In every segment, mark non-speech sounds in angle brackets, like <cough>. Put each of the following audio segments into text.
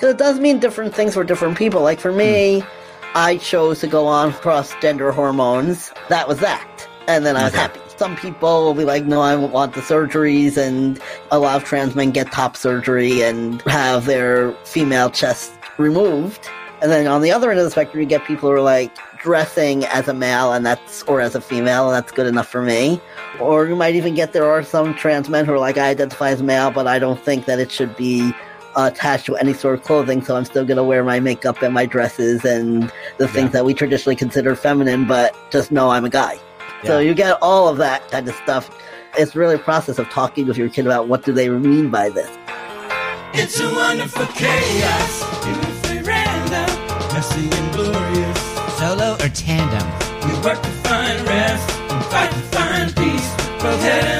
Because it does mean different things for different people. Like for me, I chose to go on cross gender hormones. That was that. And then I was happy. Some people will be like, no, I want the surgeries. And a lot of trans men get top surgery and have their female chest removed. And then on the other end of the spectrum, you get people who are like dressing as a male and that's, or as a female, and that's good enough for me. Or you might even get there are some trans men who are like, I identify as male, but I don't think that it should be uh, attached to any sort of clothing, so I'm still going to wear my makeup and my dresses and the things Yeah. that we traditionally consider feminine, but just know I'm a guy. So you get all of that kind of stuff. It's really a process of talking with your kid about what do they mean by this. It's a wonderful chaos, beautifully random, messy and glorious. Solo or tandem? We work to find rest and fight to find peace, both head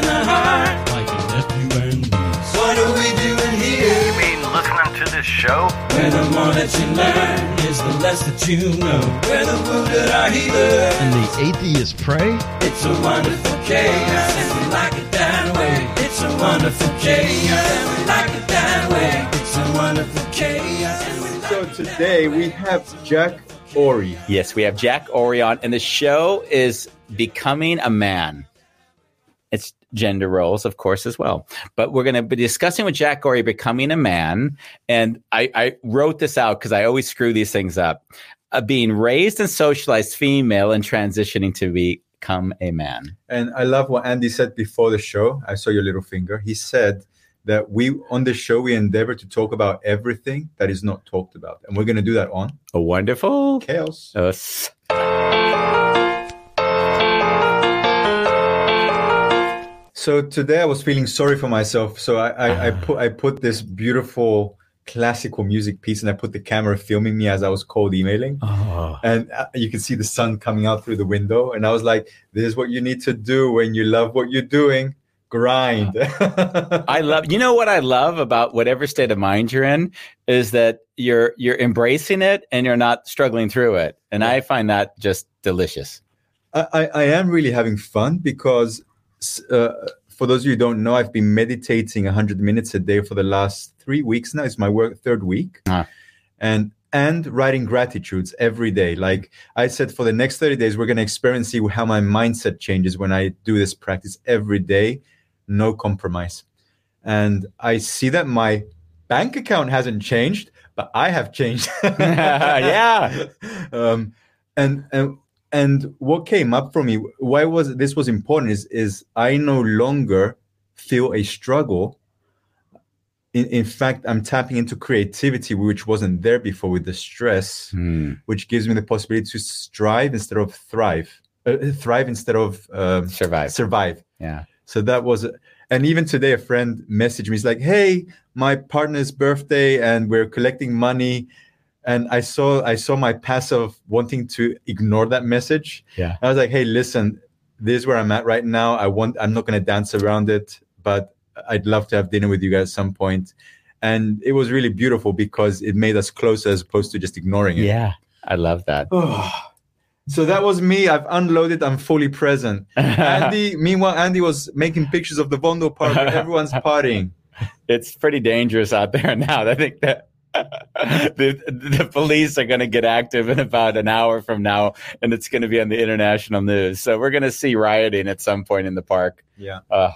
show? Where the more that you learn is the less that you know. Where the wounded are healed. and the atheists pray. It's a wonderful chaos, and we like it that way. It's a wonderful chaos, and we like it that way. It's a wonderful chaos, like So today we have Jack Ori. Yes, we have Jack Ori on, and the show is Becoming a Man. Gender roles, of course, as well. But we're going to be discussing with Jack Ori becoming a man. And I, I wrote this out because I always screw these things up. Uh, being raised and socialized female and transitioning to become a man. And I love what Andy said before the show. I saw your little finger. He said that we on the show we endeavor to talk about everything that is not talked about. And we're gonna do that on A wonderful. Chaos. Us. So today I was feeling sorry for myself. So I, I, I ah. put I put this beautiful classical music piece and I put the camera filming me as I was cold emailing. Oh. and uh, you can see the sun coming out through the window and i was like this is what you need to do when you love what you're doing grind ah. <laughs> I love you know what I love about whatever state of mind you're in is that you're you're embracing it and you're not struggling through it. And I find that just delicious. I, I, I am really having fun because uh, for those of you who don't know i've been meditating 100 minutes a day for the last three weeks now. It's my work third week. Ah. and and writing gratitudes every day. Like i said for the next 30 days we're going to experience see how my mindset changes when i do this practice every day. No compromise. And i see that my bank account hasn't changed but i have changed. <laughs> <laughs> Yeah. um and and and what came up for me why was this was important is is i no longer feel a struggle in, in fact i'm tapping into creativity which wasn't there before with the stress Hmm. which gives me the possibility to strive instead of thrive uh, thrive instead of um, Survive. survive Yeah. so that was, and even today, a friend messaged me. He's like, "Hey, my partner's birthday, and we're collecting money." And I saw, I saw my passive wanting to ignore that message. Yeah. I was like, "Hey, listen, this is where I'm at right now. I want, I'm not going to dance around it, but I'd love to have dinner with you guys at some point." And it was really beautiful because it made us closer as opposed to just ignoring it. Yeah. I love that. <sighs> So that was me. I've unloaded. I'm fully present. <laughs> Andy, meanwhile, Andy was making pictures of the Vondelpark everyone's <laughs> partying. it's pretty dangerous out there <laughs> now. I think that the the police are going to get active in about an hour from now, and it's going to be on the international news. So we're going to see rioting at some point in the park. Yeah. Uh,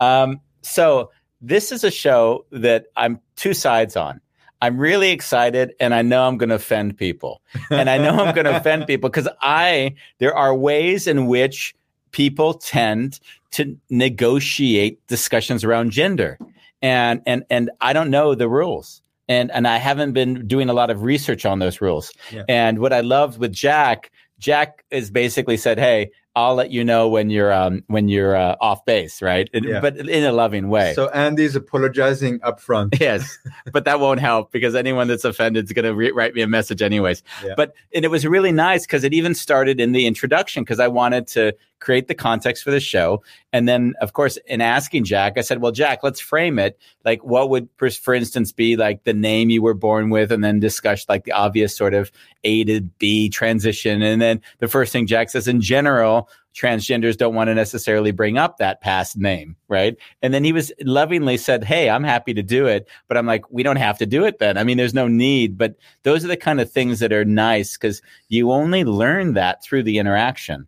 um, so this is a show that I'm two sides on. I'm really excited, and I know I'm going to offend people, and I know I'm going <laughs> to offend people because I there are ways in which people tend to negotiate discussions around gender, and and and I don't know the rules. And and I haven't been doing a lot of research on those rules. Yeah. And what I loved with Jack, Jack is basically said, "Hey, I'll let you know when you're um when you're uh, off base, right? Yeah. But in a loving way. So Andy's apologizing up front. <laughs> yes, but that won't help because anyone that's offended is going to re- write me a message anyways. Yeah. But and it was really nice because it even started in the introduction because I wanted to create the context for the show, and then of course in asking Jack, I said, "Well, Jack, let's frame it. Like, what would, for, instance, be like the name you were born with, and then discuss like the obvious sort of A to B transition, and then the first thing Jack says in general." Transgenders don't want to necessarily bring up that past name, right? And then he was lovingly said, Hey, I'm happy to do it. But I'm like, we don't have to do it then. I mean, there's no need. But those are the kind of things that are nice because you only learn that through the interaction.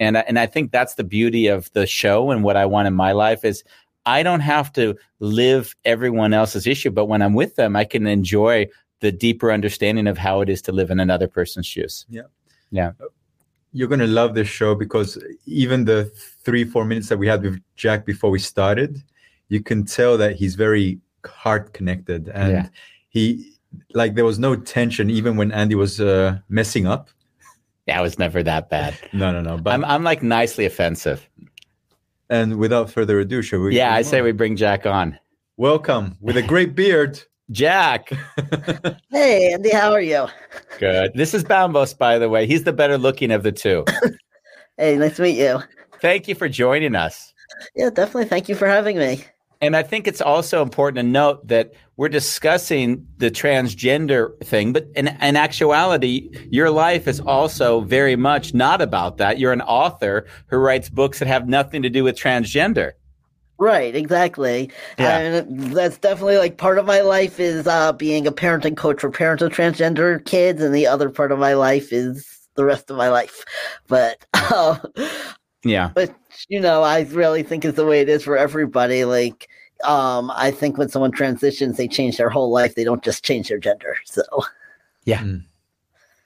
And, I- and I think that's the beauty of the show and what I want in my life is I don't have to live everyone else's issue, but when I'm with them, I can enjoy the deeper understanding of how it is to live in another person's shoes. Yeah, yeah. You're gonna love this show because even the three, four minutes that we had with Jack before we started, you can tell that he's very heart connected and Yeah. he like there was no tension even when Andy was uh, messing up. Yeah, it was never that bad. No, no, no. But I'm, I'm like nicely offensive. and without further ado, shall we? Yeah, I say we bring Jack on. welcome with a great beard. Jack. <laughs> Hey, Andy, how are you? Good. This is Bambos, by the way. He's the better looking of the two. <laughs> Hey, nice to meet you. Thank you for joining us. Yeah, definitely. Thank you for having me. And I think it's also important to note that we're discussing the transgender thing, but in, in actuality, your life is also very much not about that. You're an author who writes books that have nothing to do with transgender. Right, exactly. Yeah. And that's definitely like part of my life is uh, being a parenting coach for parents of transgender kids, and the other part of my life is the rest of my life. But, uh, <laughs> Yeah. but you know, I really think is the way it is for everybody. Like, um, I think when someone transitions, they change their whole life. They don't just change their gender. So, Yeah.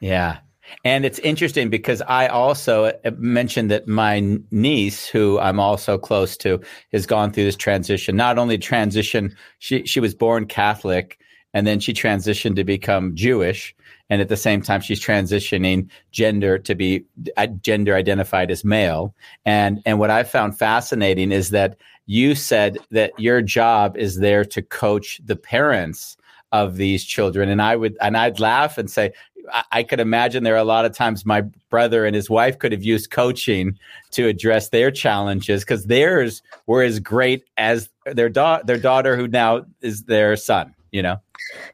Yeah. And it's interesting because I also uh, mentioned that my niece, who I'm also close to, has gone through this transition. Not only transition, she, she was born Catholic and then she transitioned to become Jewish. And at the same time, she's transitioning gender to be uh, gender identified as male. And, and what I found fascinating is that you said that your job is there to coach the parents of these children. And I would, and I'd laugh and say, I, I could imagine there are a lot of times my brother and his wife could have used coaching to address their challenges because theirs were as great as their da- their daughter who now is their son. You know,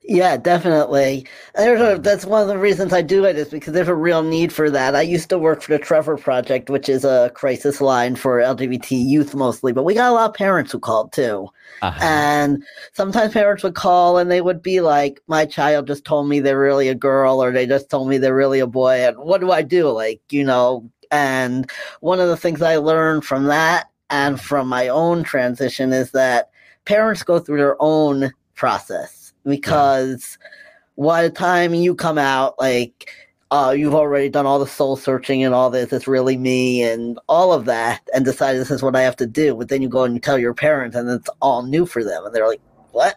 Yeah, definitely. There's a, that's one of the reasons I do it is because there's a real need for that. I used to work for the Trevor Project, which is a crisis line for LGBT youth mostly, but we got a lot of parents who called too. Uh-huh. And sometimes parents would call and they would be like, My child just told me they're really a girl, or they just told me they're really a boy. And what do I do? Like, you know, and one of the things I learned from that and from my own transition is that parents go through their own process because by the time you come out, like, uh, you've already done all the soul searching and all this. It's really me and all of that, and decide this is what I have to do. But then you go and you tell your parents, and it's all new for them, and they're like, "What?"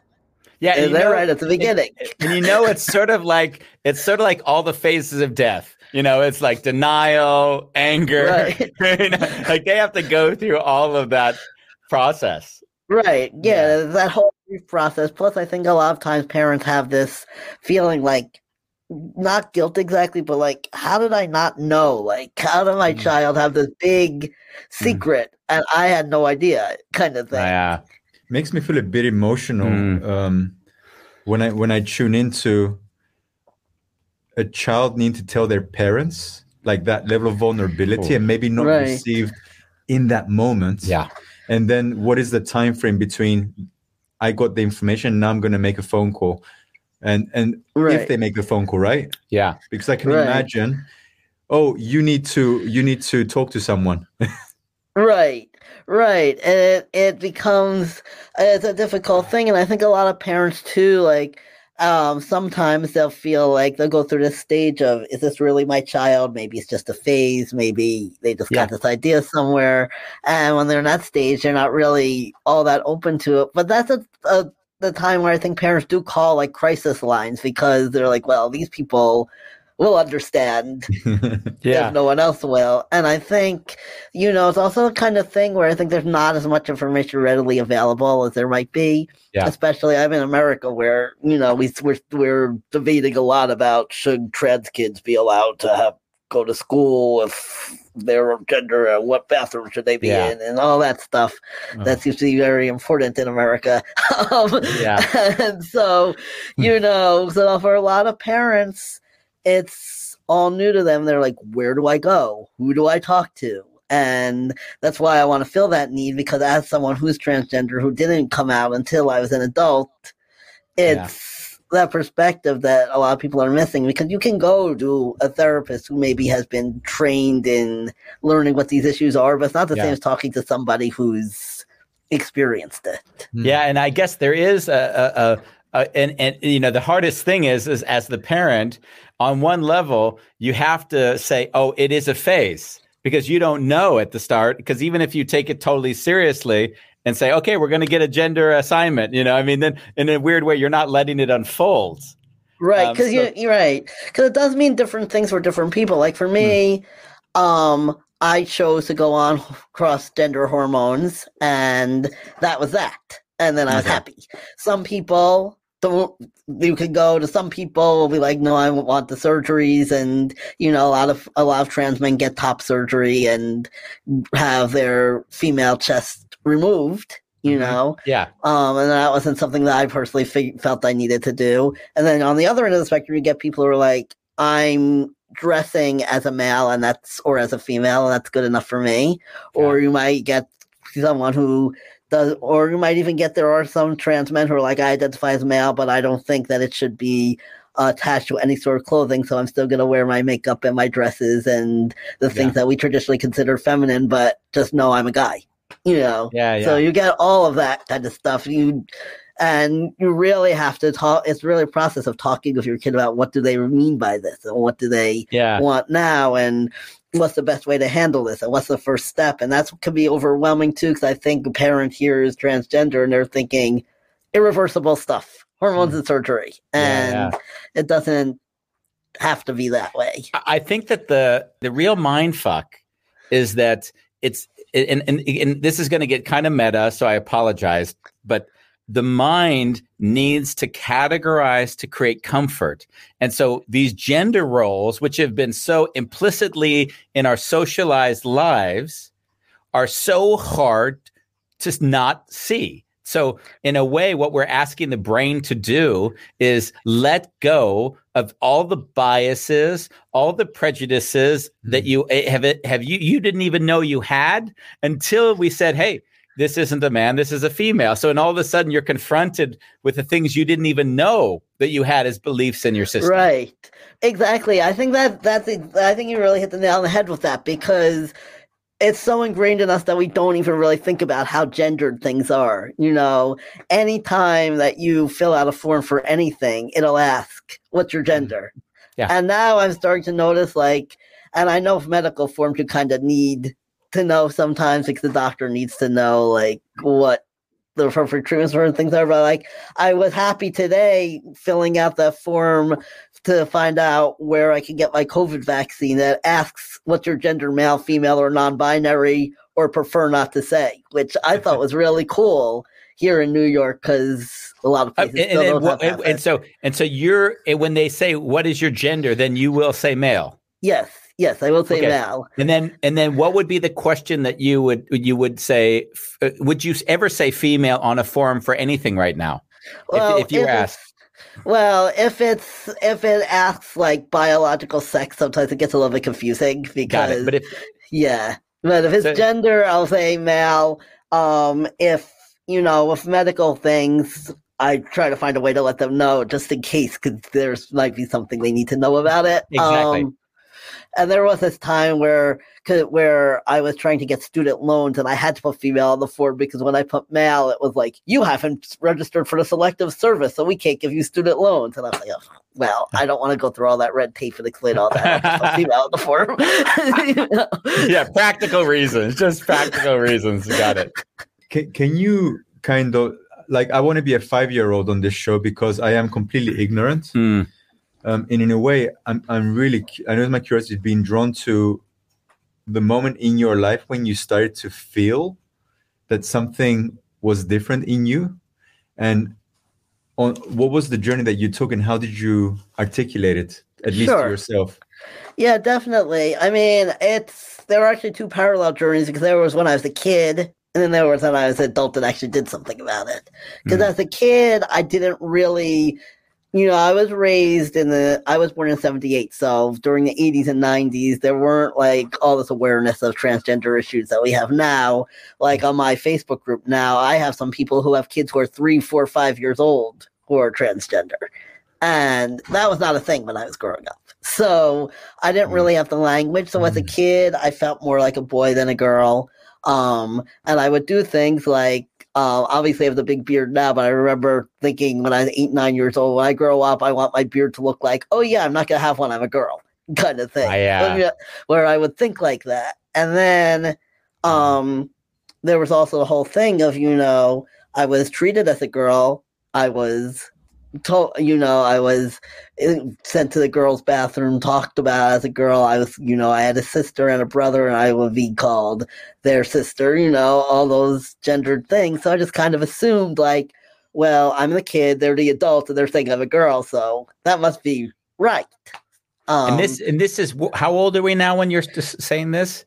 yeah, And they're know- right at the beginning. and you know it's sort of like it's sort of like all the phases of death you know it's like denial anger Right. <laughs> you know, like they have to go through all of that process Right. Yeah, that whole process. Plus, I think a lot of times parents have this feeling like not guilt exactly, but like, how did I not know? Like, how did my Mm. child have this big secret and I had no idea, kind of thing? yeah makes me feel a bit emotional Mm. um, when I when I tune into a child need to tell their parents like that level of vulnerability Oh. and maybe not Right. received in that moment. yeah And then what is the time frame between I got the information now I'm going to make a phone call, and and Right. if they make the phone call right yeah because I can Right. imagine. Oh, you need to you need to talk to someone. <laughs> Right, right. And it, it becomes uh, it's a difficult thing, and I think a lot of parents too, like um, sometimes they'll feel like they'll go through this stage of, is this really my child? Maybe it's just a phase. Maybe they just got this idea somewhere, and when they're in that stage, they're not really all that open to it. But that's a, a the time where I think parents do call like crisis lines because they're like, well, these people will understand <laughs> Yeah. if no one else will. And I think, you know, it's also the kind of thing where I think there's not as much information readily available as there might be. Yeah. Especially I'm in America where, you know, we, we're, we're debating a lot about should trans kids be allowed to have go to school if their gender and what bathroom should they be Yeah. in and all that stuff. Oh. That seems to be very important in America. <laughs> um, Yeah. <laughs> and so, you know, so for a lot of parents, it's all new to them. They're like, where do I go? Who do I talk to? And that's why I want to fill that need because as someone who's transgender who didn't come out until I was an adult, it's that perspective that a lot of people are missing because you can go to a therapist who maybe has been trained in learning what these issues are, but it's not the Yeah. same as talking to somebody who's experienced it. Hmm. Yeah, and I guess there is a, a, a, a and and you know the hardest thing is is as the parent on one level you have to say oh it is a phase because you don't know at the start because even if you take it totally seriously and say okay we're going to get a gender assignment you know I mean then in a weird way you're not letting it unfold. Right, Um, because so- you you're right. Because it does mean different things for different people. Like for me, um, I chose to go on cross gender hormones, and that was that. And then I was Okay. happy. Some people don't. You could go to some people will be like, no, I don't want the surgeries, and you know, a lot of a lot of trans men get top surgery and have their female chest removed. You Mhm. know, Yeah, um, and that wasn't something that I personally felt I needed to do. And then on the other end of the spectrum, you get people who are like, I'm dressing as a male and that's, or as a female, and that's good enough for me. Or you might get someone who does, or you might even get, there are some trans men who are like, I identify as male, but I don't think that it should be uh, attached to any sort of clothing. So I'm still going to wear my makeup and my dresses and the things Yeah. that we traditionally consider feminine, but just know I'm a guy. You know, yeah, yeah. so you get all of that kind of stuff. You and you really have to talk. It's really a process of talking with your kid about what do they mean by this and what do they yeah. want now and what's the best way to handle this and what's the first step. And that's can be overwhelming too because I think a parent here is transgender and they're thinking irreversible stuff, hormones hmm. and surgery, and Yeah, yeah. it doesn't have to be that way. I I think that the the real mind fuck is that it's and and, and this is going to get kind of meta, so I apologize, but the mind needs to categorize to create comfort. And so these gender roles, which have been so implicitly in our socialized lives, are so hard to not see. So, in a way, what we're asking the brain to do is let go of all the biases, all the prejudices that you eh, have have you you didn't even know you had until we said, "Hey, this isn't a man, this is a female." So, and all of a sudden, you're confronted with the things you didn't even know that you had as beliefs in your system. Right. Exactly. I think that that's I think you really hit the nail on the head with that because it's so ingrained in us that we don't even really think about how gendered things are. You know, anytime that you fill out a form for anything, it'll ask, "What's your mm-hmm. gender?" Yeah. And now I'm starting to notice like and I know of medical forms you kind of need to know sometimes because the doctor needs to know like what the appropriate treatments for and things are. But like, I was happy today filling out that form to find out where I can get my COVID vaccine that asks what's your gender, male, female, or non-binary, or prefer not to say, which I thought was really cool here in New York because a lot of Uh, places and, still and, don't and, and so and so you're when they say what is your gender, then you will say male. yes, yes, I will say Okay. male. And then, and then, what would be the question that you would you would say? f- uh, Would you ever say female on a form for anything right now? if, if you asked, Well, if it's if it asks like biological sex, sometimes it gets a little bit confusing because. But if yeah. But if it's So- gender, I'll say male. Um, if you know, with medical things, I try to find a way to let them know just in case, because there's might be something they need to know about it. Exactly. Um, and there was this time where 'cause- where I was trying to get student loans, and I had to put female on the form because when I put male, it was like you haven't registered for the selective service, so we can't give you student loans. And I'm like, oh, well, I don't want to go through all that red tape and explain all that. I'll just put <laughs> female on the form. You <laughs> know? yeah, practical reasons, just practical reasons. Got it. Can, can you kind of like I want to be a five year old on this show because I am completely ignorant. Hmm. Um, and in a way, I'm I'm really I know my curiosity is being drawn to the moment in your life when you started to feel that something was different in you, and on what was the journey that you took, and how did you articulate it at least Sure. to yourself? Yeah, definitely. I mean, it's there were actually two parallel journeys because there was when I was a kid, and then there was when I was an adult and actually did something about it. Because Mm. as a kid, I didn't really, you know, I was raised in the, I was born in '78, so during the '80s and '90s, there weren't like all this awareness of transgender issues that we have now. Like on my Facebook group now, I have some people who have kids who are three, four, five years old who are transgender. And that was not a thing when I was growing up. So I didn't really have the language. So as a kid, I felt more like a boy than a girl. Um, and I would do things like, uh, obviously I have the big beard now, but I remember thinking when I was eight, nine years old, when I grow up, I want my beard to look like, oh yeah, I'm not going to have one. I'm a girl <laughs> kind of thing. Ah, yeah. Where I would think like that. And then, um, there was also the whole thing of, you know, I was treated as a girl. I was told, you know, I was uh, sent to the girls' bathroom, talked about as a girl. I was, you know, I had a sister and a brother, and I would be called their sister, you know, all those gendered things. So I just kind of assumed, like, well, I'm the kid, they're the adult, and they're thinking I'm a girl, so that must be right. Um, and this and this is how old are we now when you're saying this?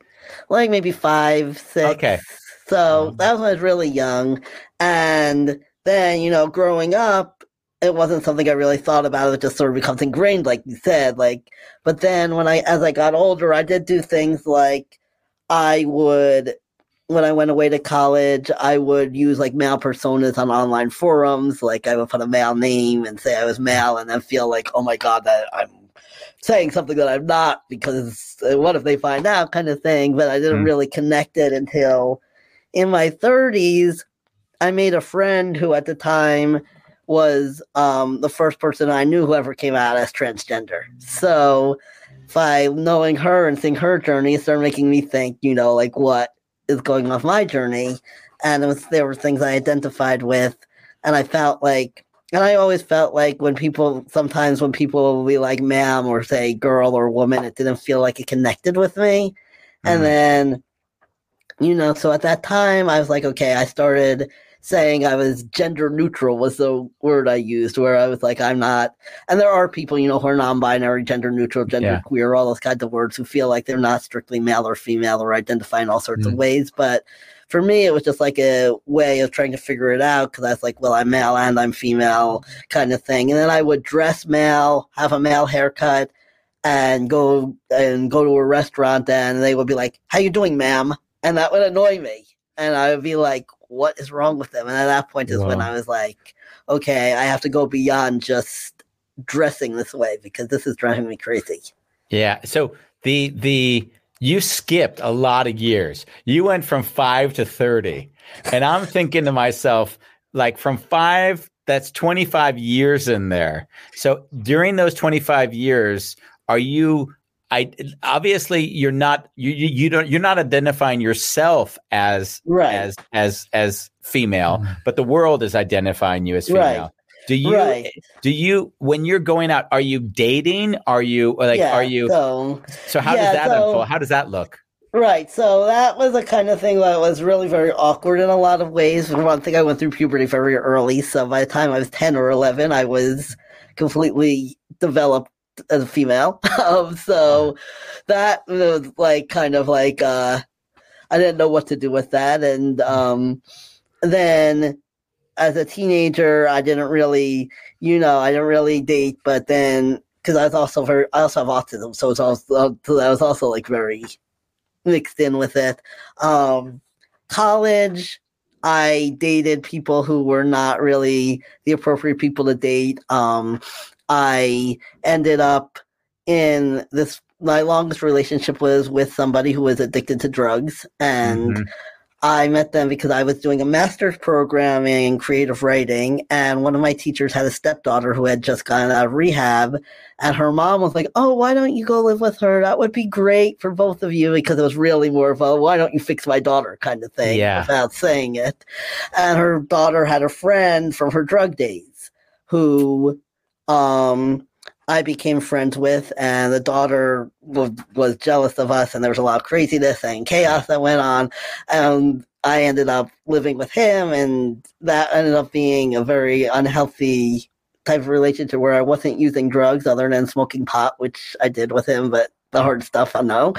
like maybe five, six. Okay. So that when I was really young. And then, you know, growing up, it wasn't something I really thought about. It just sort of becomes ingrained, like you said. Like, but then when I, as I got older, I did do things like I would, when I went away to college, I would use like male personas on online forums. Like I would put a male name and say I was male and then feel like, oh my God, that I'm saying something that I'm not because uh, what if they find out kind of thing. But I didn't Mm. really connect it until in my 30s. I made a friend who at the time was um, the first person I knew who ever came out as transgender. So by knowing her and seeing her journey, it started making me think, you know, like what is going on with my journey. And it was there were things I identified with, and I felt like, and I always felt like when people sometimes when people will be like ma'am or say girl or woman, it didn't feel like it connected with me. And Mhm. then, you know, so at that time I was like, okay, I started saying I was gender neutral was the word I used, where I was like, I'm not. And there are people, you know, who are non-binary, gender neutral, gender Yeah. queer, all those kinds of words, who feel like they're not strictly male or female or identify in all sorts of Mm. ways. But for me, it was just like a way of trying to figure it out because I was like, well, I'm male and I'm female, kind of thing. And then I would dress male, have a male haircut, and go and go to a restaurant, and they would be like, "How you doing, ma'am?" And that would annoy me, and I would be like, "What is wrong with them?" And at that point is when I was like, "Okay, I have to go beyond just dressing this way because this is driving me crazy." Yeah. So the the you skipped a lot of years. You went from five to thirty, and I'm thinking to myself, like from five, that's 25 years in there. So during those 25 years, are you? I obviously you're not you you, you don't you're not identifying yourself as Right. as as as female, mm-hmm. but the world is identifying you as female. Right. Do you Right. do you when you're going out? Are you dating? Are you like? yeah, are you? So So how Yeah, does that so- unfold? How does that look? Right. So that was the kind of thing that was really very awkward in a lot of ways. For one thing, I went through puberty very early. So by the time I was 10 or 11, I was completely developed as a female. <laughs> um, so that was like kind of like, uh, I didn't know what to do with that. And um, then as a teenager, I didn't really, you know, I didn't really date, but then because I was also very, I also have autism. So it's also, so I was also like very mixed in with it. Um, college, I dated people who were not really the appropriate people to date. Um, I ended up in this. My longest relationship was with somebody who was addicted to drugs, and Mhm. I met them because I was doing a master's program in creative writing, and one of my teachers had a stepdaughter who had just gotten out of rehab, and her mom was like, "Oh, why don't you go live with her? That would be great for both of you." Because it was really more of a "Why don't you fix my daughter?" kind of thing, Yeah. without saying it. And her daughter had a friend from her drug days who, um, I became friends with, and the daughter was, was jealous of us, and there was a lot of craziness and chaos that went on. And I ended up living with him, and that ended up being a very unhealthy type of relationship where I wasn't using drugs other than smoking pot, which I did with him, but the hard stuff I know.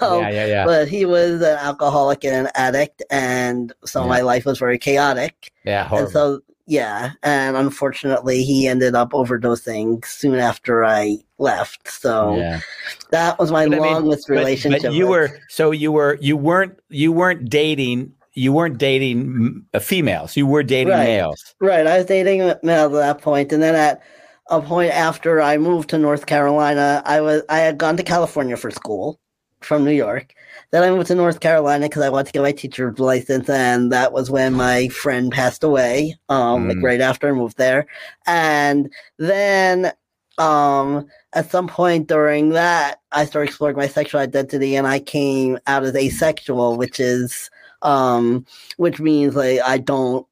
Um, <laughs> yeah, yeah, yeah. But he was an alcoholic and an addict, and so Yeah. my life was very chaotic. yeah, horrible. And so, yeah, and unfortunately, he ended up overdosing soon after I left. So yeah. that was my But I mean, longest But- relationship. But, you with- were so you were you weren't you weren't dating you weren't dating uh, females. You were dating Right. males. right. I was dating a male at that point, and then at a point after I moved to North Carolina, I was I had gone to California for school from New York. Then I moved to North Carolina because I wanted to get my teacher's license, and that was when my friend passed away. Um, like Mm. right after I moved there, and then um at some point during that i started exploring my sexual identity and i came out as asexual which is um which means like i don't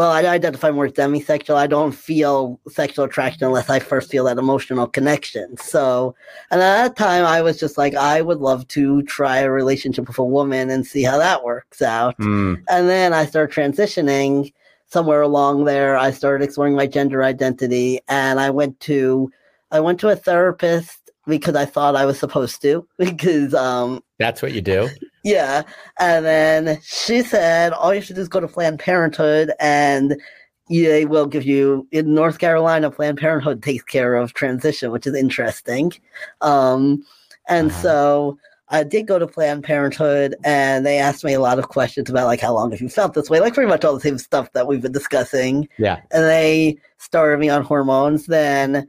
well i identify more as demisexual i don't feel sexual attraction unless i first feel that emotional connection so and at that time i was just like i would love to try a relationship with a woman and see how that works out Mm, and then I started transitioning somewhere along there. I started exploring my gender identity and I went to I went to a therapist because I thought I was supposed to <laughs> because um that's what you do. Yeah and then she said all you should do is go to Planned Parenthood and they will give you in North Carolina Planned Parenthood takes care of transition which is interesting um and Uh-huh. so I did go to Planned Parenthood and they asked me a lot of questions about like how long have you felt this way, like pretty much all the same stuff that we've been discussing. Yeah. And they started me on hormones. Then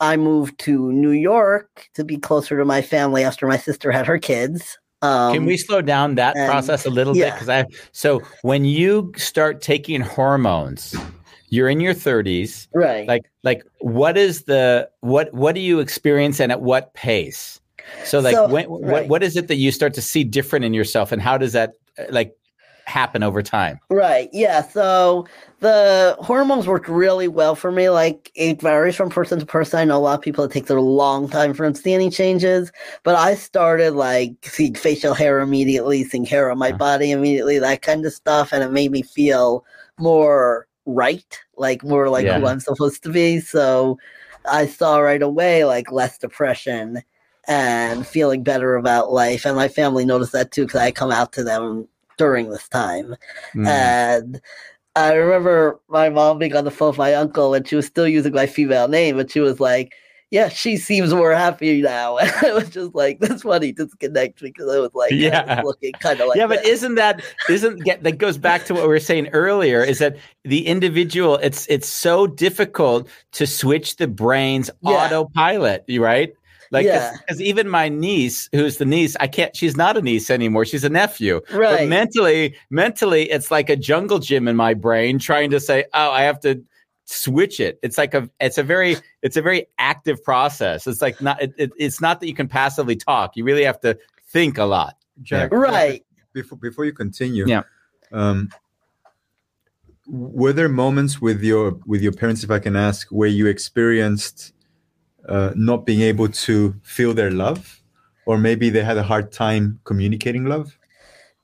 I moved to New York to be closer to my family after my sister had her kids. Um, Can we slow down that and- process a little bit? Because I so when you start taking hormones, you're in your 30s. right? Like like what is the what what do you experience and at what pace? So like So, when, what what is it that you start to see different in yourself and how does that like happen over time? Right. Yeah. So the hormones worked really well for me. Like it varies from person to person. I know a lot of people it takes a long time for them to see any changes, but I started like seeing facial hair immediately, seeing hair on my Uh-huh. body immediately, that kind of stuff, and it made me feel more right, like more like who I'm supposed to be. So I saw right away like less depression and feeling better about life, and my family noticed that too because I come out to them during this time. Mm. And I remember my mom being on the phone with my uncle and she was still using my female name, but she was like, Yeah, she seems more happy now. <laughs> And I was just like, That's funny, disconnect me because I was like, Yeah. was looking kind of like yeah, but isn't that isn't get that goes back to what we were saying earlier? Is that the individual? It's it's so difficult to switch the brain's Yeah. autopilot, right? Like, Yeah. because even my niece, who's the niece, I can't. She's not a niece anymore. She's a nephew. But right. mentally, mentally, it's like a jungle gym in my brain trying to say, "Oh, I have to switch it." It's like a, it's a very, it's a very active process. It's like not, it, it, it's not that you can passively talk. You really have to think a lot. Jack, right. before before you continue Yeah. um were there moments with your with your parents if i can ask where you experienced uh, not being able to feel their love or maybe they had a hard time communicating love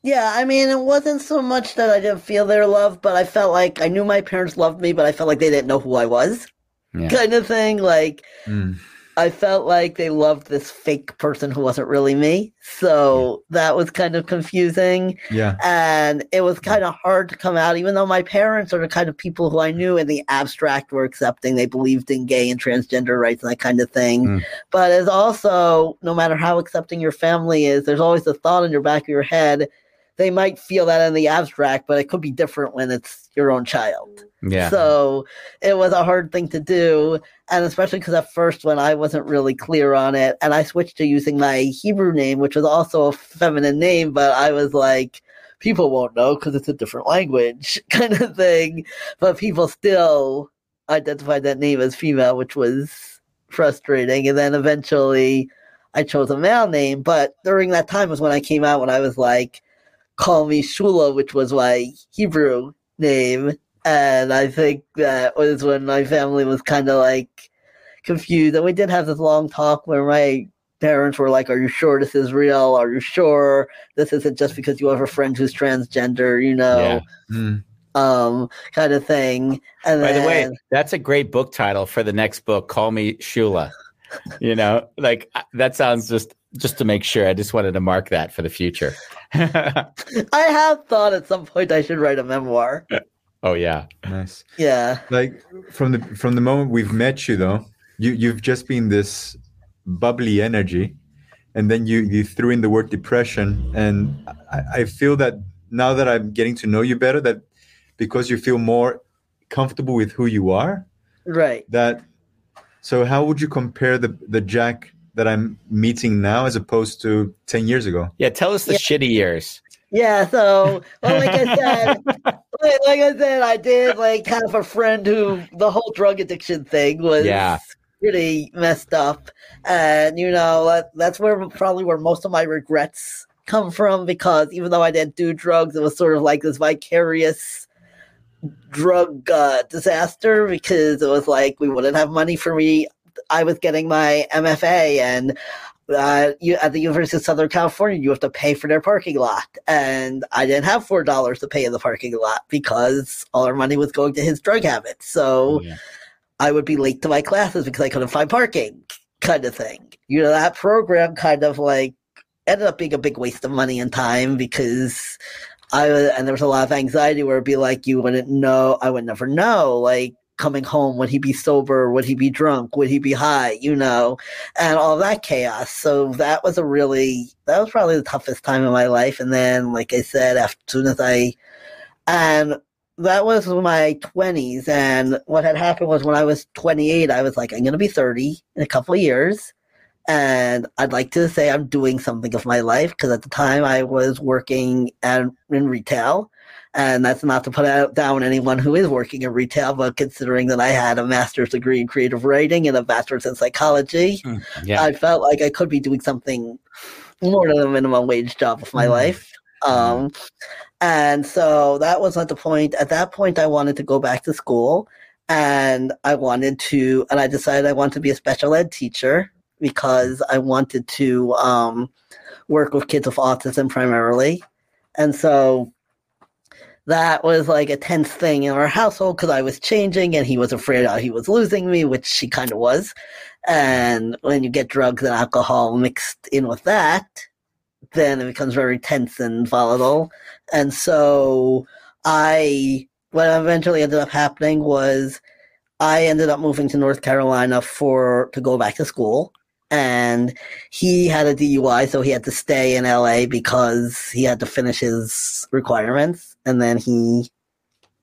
Yeah, I mean, it wasn't so much that I didn't feel their love, but I felt like I knew my parents loved me, but I felt like they didn't know who I was, Yeah. kind of thing. Like, Mm. I felt like they loved this fake person who wasn't really me. So that was kind of confusing. yeah And it was kind of hard to come out, even though my parents are the kind of people who I knew in the abstract were accepting. They believed in gay and transgender rights and that kind of thing. Mm. But it's also, no matter how accepting your family is, there's always a thought in your back of your head. They might feel that in the abstract, but it could be different when it's your own child. Yeah. So it was a hard thing to do. And especially because at first, when I wasn't really clear on it, and I switched to using my Hebrew name, which was also a feminine name, but I was like, people won't know because it's a different language <laughs> kind of thing. But people still identified that name as female, which was frustrating. And then eventually I chose a male name. But during that time was when I came out when I was like, call me Shula, which was my Hebrew name. And I think that was when my family was kind of like, confused. And we did have this long talk where my parents were like, Are you sure this is real? Are you sure this isn't just because you have a friend who's transgender, you know? Yeah. Mm. Um, kind of thing. And By the way, that's a great book title for the next book. Call me Shula. You know, like that sounds just just to make sure. I just wanted to mark that for the future. <laughs> I have thought at some point I should write a memoir. oh yeah, Nice. Yeah. Like from the from the moment we've met you though, you you've just been this bubbly energy, and then you you threw in the word depression, and I, I feel that now that I'm getting to know you better, that because you feel more comfortable with who you are, Right. that so how would you compare the the Jack that I'm meeting now as opposed to ten years ago? yeah. Tell us the Yeah. shitty years. Yeah, so well, like I said, <laughs> like, like I said, I did like have a friend who the whole drug addiction thing was Yeah. pretty messed up, and you know that, that's where probably where most of my regrets come from because even though I didn't do drugs, it was sort of like this vicarious drug uh, disaster because it was like we wouldn't have money for me. I was getting my MFA and uh, you at the University of Southern California, you have to pay for their parking lot, and I didn't have four dollars to pay in the parking lot because all our money was going to his drug habits. So Yeah. I would be late to my classes because I couldn't find parking, kind of thing. You know, that program kind of like ended up being a big waste of money and time because I was, and there was a lot of anxiety where it'd be like you wouldn't know, I would never know, like coming home, would he be sober? Would he be drunk? Would he be high? You know, and all that chaos. So that was a really, that was probably the toughest time in my life. And then, like I said, as soon as I, and that was my 20s. And what had happened was when I was 28, I was like, I'm going to be 30 in a couple of years. And I'd like to say I'm doing something of my life because at the time I was working at, in retail. And that's not to put out, down anyone who is working in retail, but considering that I had a master's degree in creative writing and a bachelor's in psychology, Yeah. I felt like I could be doing something more than a minimum wage job of my Mm. life. Um, and so that was at the point. At that point, I wanted to go back to school, and I wanted to, and I decided I wanted to be a special ed teacher because I wanted to um, work with kids with autism primarily, and so that was like a tense thing in our household because I was changing and he was afraid he was losing me, which he kind of was. And when you get drugs and alcohol mixed in with that, then it becomes very tense and volatile. And so I, what eventually ended up happening was I ended up moving to North Carolina for, to go back to school. And he had a DUI, so he had to stay in LA because he had to finish his requirements. And then he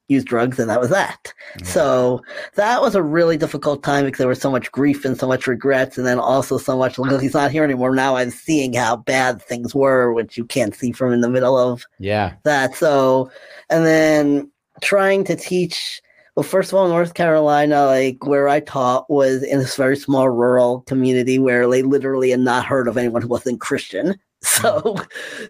used drugs, and that was that. So that was a really difficult time because there was so much grief and so much regrets, and then also so much because he's not here anymore. Now I'm seeing how bad things were, which you can't see from in the middle of Yeah. that. So, and then trying to teach. Well, first of all, North Carolina, like where I taught, was in this very small rural community where they literally had not heard of anyone who wasn't Christian. <laughs> So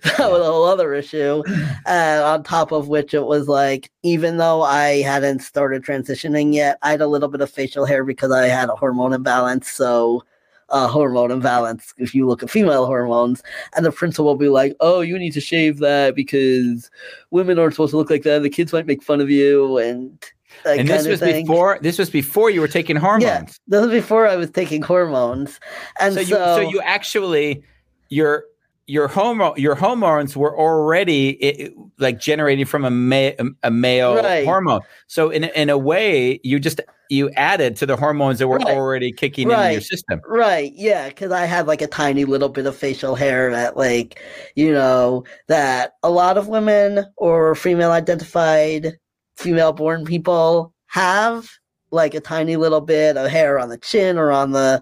that was a whole other issue. And on top of which, it was like, even though I hadn't started transitioning yet, I had a little bit of facial hair because I had a hormone imbalance. So, uh, hormone imbalance, if you look at female hormones, and the principal will be like, oh, you need to shave that because women aren't supposed to look like that. The kids might make fun of you. And, and this was thing. before. This was before you were taking hormones. Yeah, this was before I was taking hormones. And so so, you so you actually your your homo your hormones were already i- like generated from a ma- a male Right. hormone. So in a- in a way, you just you added to the hormones that were Right. already kicking in your system. Right, yeah, because I had like a tiny little bit of facial hair that, like, you know, that a lot of women or female identified, female born people have, like a tiny little bit of hair on the chin or on the,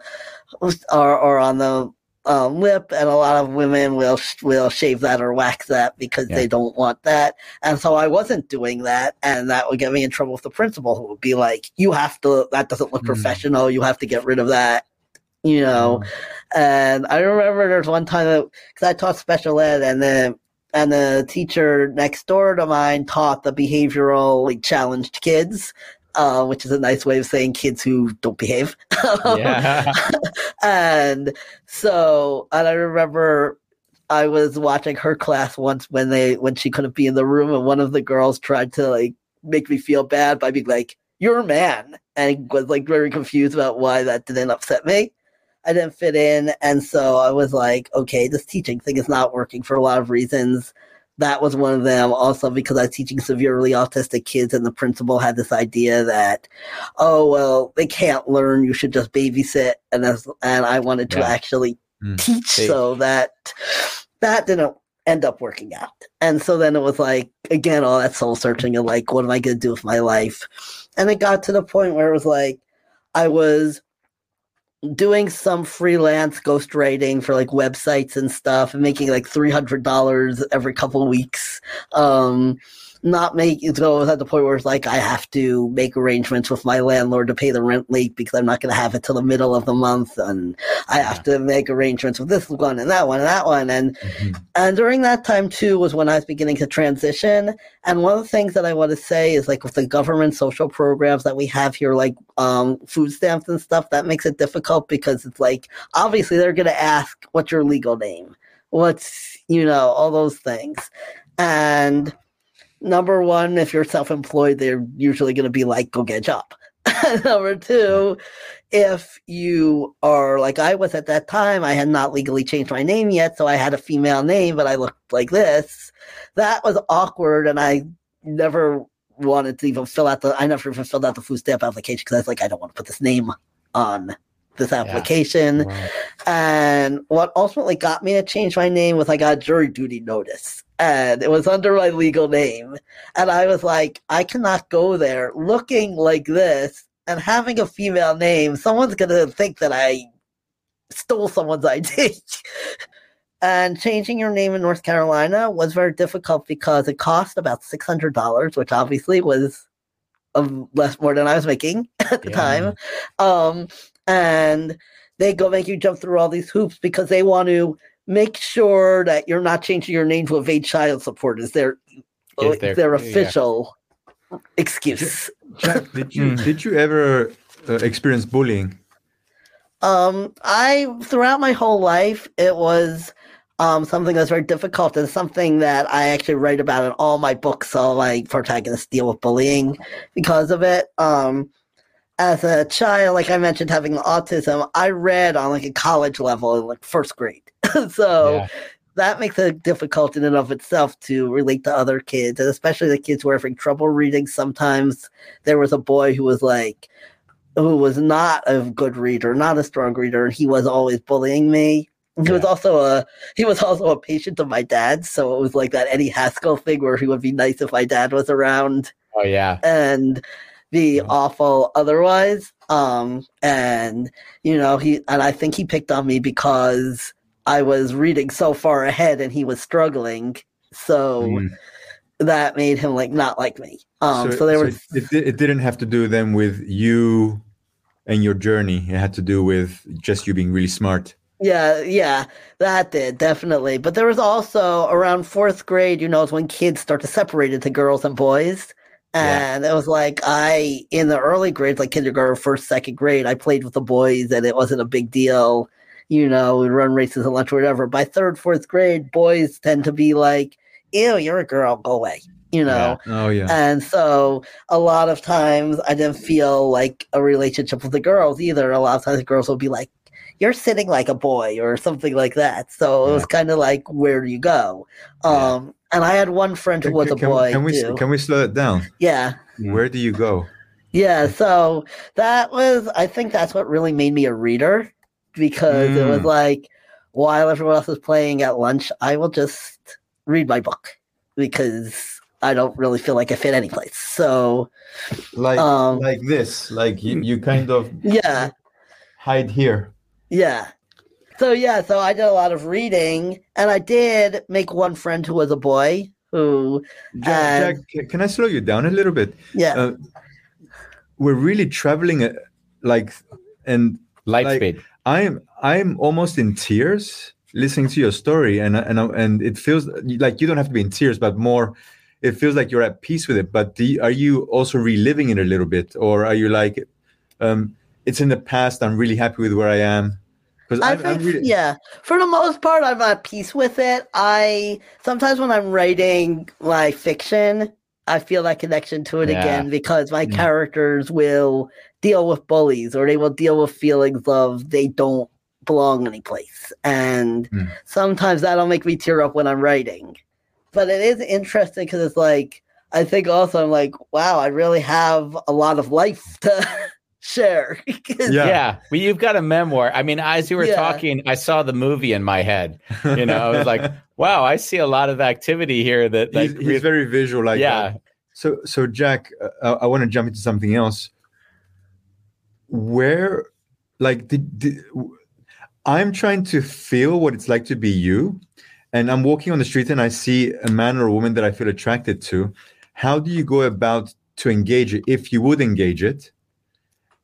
or, or on the um, lip, and a lot of women will will shave that or wax that because Yeah. they don't want that. And so I wasn't doing that, and that would get me in trouble with the principal, who would be like, "You have to. That doesn't look Mm. professional. You have to get rid of that." You know. And I remember there's one time that because I taught special ed, and the and the teacher next door to mine taught the behaviorally challenged kids. Uh, which is a nice way of saying kids who don't behave. Yeah. <laughs> and so, and I remember I was watching her class once when they when she couldn't be in the room, and one of the girls tried to like make me feel bad by being like, "You're a man," and was like very confused about why that didn't upset me. I didn't fit in, and so I was like, "Okay, this teaching thing is not working for a lot of reasons." That was one of them. Also, because I was teaching severely autistic kids, and the principal had this idea that, oh well, they can't learn. You should just babysit, and as, and I wanted to Yeah. actually Mm. teach They- so that that didn't end up working out. And so then it was like again all that soul searching and like what am I going to do with my life? And it got to the point where it was like I was doing some freelance ghostwriting for like websites and stuff and making like $300 every couple weeks. Um not making so it was at the point where it's like I have to make arrangements with my landlord to pay the rent late because I'm not going to have it till the middle of the month, and I have to make arrangements with this one and that one and that one, and Mhm. and during that time too was when I was beginning to transition. And one of the things that I want to say is like with the government social programs that we have here, like um, food stamps and stuff, that makes it difficult because it's like obviously they're going to ask what's your legal name, what's you know all those things, and number one, if you're self-employed, they're usually going to be like, go get a job. <laughs> number two, if you are like I was at that time, I had not legally changed my name yet, so I had a female name, but I looked like this. That was awkward, and I never wanted to even fill out the. I never even filled out the food stamp application because I was like, I don't want to put this name on this application. Wow. And what ultimately got me to change my name was I got a jury duty notice. And it was under my legal name. And I was like, I cannot go there looking like this and having a female name. Someone's going to think that I stole someone's <laughs> ID. and changing your name in North Carolina was very difficult because it cost about $600, which obviously was less more than I was making <laughs> at the Yeah. time. Um, and they go make you jump through all these hoops because they want to make sure that you're not changing your name to evade child support is their Is their- their, yeah. official excuse. Jack, did you <laughs> did you ever uh, experience bullying? Um, I throughout my whole life, it was um something that's very difficult and something that I actually write about in all my books. So like protagonists deal with bullying because of it. Um, as a child, like I mentioned, having autism, I read on like a college level in like first grade. <laughs> so Yeah. that makes it difficult in and of itself to relate to other kids, and especially the kids who are having trouble reading. Sometimes there was a boy who was like, who was not a good reader, not a strong reader, and he was always bullying me. He was also a he was also a patient of my dad's, so it was like that Eddie Haskell thing where he would be nice if my dad was around Oh yeah. and be Yeah. awful otherwise. Um, and you know, he and I think he picked on me because I was reading so far ahead and he was struggling. So Mm. that made him like not like me. Um, so, there was it, it didn't have to do then with you and your journey. It had to do with just you being really smart. Yeah, yeah, that did definitely. But there was also around fourth grade, you know, is when kids start to separate into girls and boys. Yeah. And it was like I in the early grades, like kindergarten, first, second grade, I played with the boys and it wasn't a big deal. You know, we'd run races at lunch or whatever. By third, fourth grade, boys tend to be like, Ew, you're a girl, go away. You know. Oh yeah. And so a lot of times I didn't feel like a relationship with the girls either. A lot of times the girls will be like, You're sitting like a boy or something like that. So it was kind of like, Where do you go? Yeah. Um and I had one friend who was a boy. can we too. can we slow it down? yeah. Mm. Where do you go? Yeah. So that was I think that's what really made me a reader because it was Mm. like while everyone else is playing at lunch, I will just read my book because I don't really feel like I fit any place. So Like Um, like this. Like you, you kind of yeah. hide here. Yeah. So yeah, so I did a lot of reading, and I did make one friend who was a boy who, Jack, Um, Jack, can I slow you down a little bit? yeah, Uh, we're really traveling, uh, like, and Light like- speed. I'm I'm almost in tears listening to your story, and and and it feels like you don't have to be in tears, but more it feels like you're at peace with it. But do you, are you also reliving it a little bit, or are you like, um, it's in the past? I'm really happy with where I am. Because I I'm, I'm think, really, yeah, for the most part, I'm at peace with it. I sometimes when I'm writing like fiction, I feel that connection to it Yeah. again because my Mm. characters will deal with bullies or they will deal with feelings of they don't belong anyplace, and Mm. sometimes that'll make me tear up when I'm writing. But it is interesting because it's like I think also I'm like, wow, I really have a lot of life to <laughs> share. <laughs> 'Cause- Yeah. Yeah. Well, you've got a memoir. I mean, as you were Yeah. talking, I saw the movie in my head. You know, I was like, <laughs> wow, I see a lot of activity here that like he's, he's very visual like yeah. that. So, so Jack, uh, I want to jump into something else. Where, like, did, did, I'm trying to feel what it's like to be you, and I'm walking on the street and I see a man or a woman that I feel attracted to. How do you go about to engage it, if you would engage it?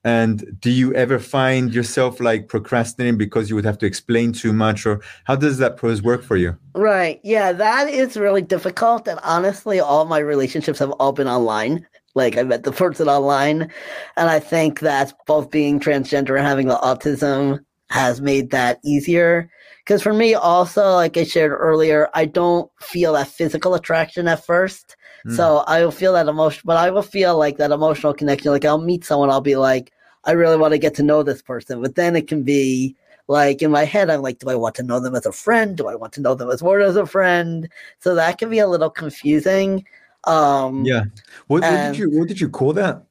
And do you ever find yourself like procrastinating because you would have to explain too much, or how does that process work for you? Right. Yeah, that is really difficult. And honestly, all my relationships have all been online. Like I met the person online. And I think that both being transgender and having the autism has made that easier. Because for me, also, like I shared earlier, I don't feel that physical attraction at first. Mm. So I will feel that emotion, but I will feel like that emotional connection. Like I'll meet someone, I'll be like, I really want to get to know this person. But then it can be like in my head, I'm like, do I want to know them as a friend? Do I want to know them as more as a friend? So that can be a little confusing. Um, Yeah. What, what Um, did you What did you call that?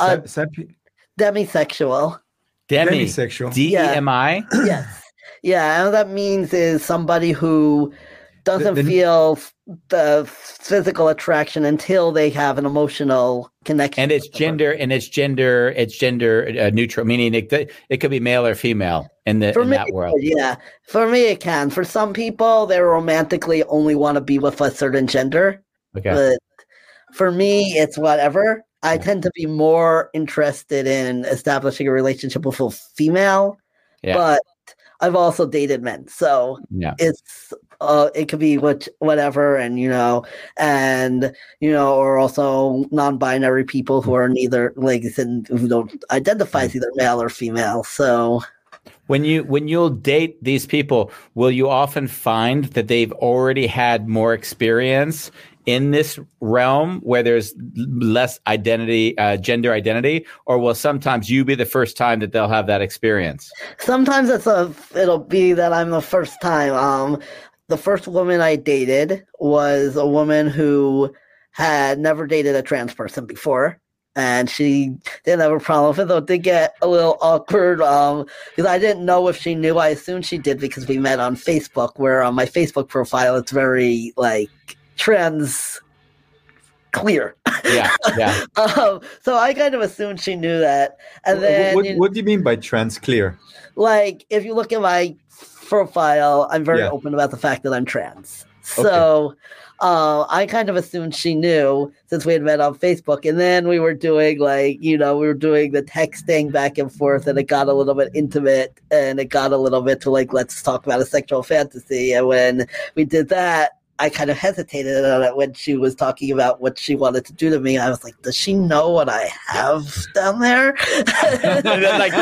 uh, <laughs> Sap- demisexual. Demi. Demisexual. D E M I. yes. Yeah. And what that means is somebody who doesn't then- feel the physical attraction until they have an emotional connection. And it's gender and it's gender it's gender uh, neutral, meaning it it could be male or female in the For in me, that world. yeah. For me, it can. For some people, they romantically only want to be with a certain gender. Okay. But for me, it's whatever. I tend to be more interested in establishing a relationship with a female, Yeah. but I've also dated men, so Yeah. it's uh, it could be what whatever, and you know, and you know, or also non-binary people who are neither like and who don't identify as either male or female. So When you when you'll date these people, will you often find that they've already had more experience in this realm where there's less identity, uh, gender identity, or will sometimes you be the first time that they'll have that experience? sometimes it's a it'll be that I'm the first time. Um, the first woman I dated was a woman who had never dated a trans person before. And she didn't have a problem with it, though it did get a little awkward. Um, because I didn't know if she knew. I assumed she did because we met on Facebook, where on my Facebook profile it's very like trans clear. Yeah, yeah. <laughs> um, so I kind of assumed she knew that. And then what, what do you mean by trans clear? like if you look at my profile, I'm very Yeah. open about the fact that I'm trans. So uh, I kind of assumed she knew since we had met on Facebook, and then we were doing like you know we were doing the texting back and forth, and it got a little bit intimate, and it got a little bit to like let's talk about a sexual fantasy, and when we did that. I kind of hesitated when she was talking about what she wanted to do to me. I was like, "Does she know what I have down there?" <laughs> Like,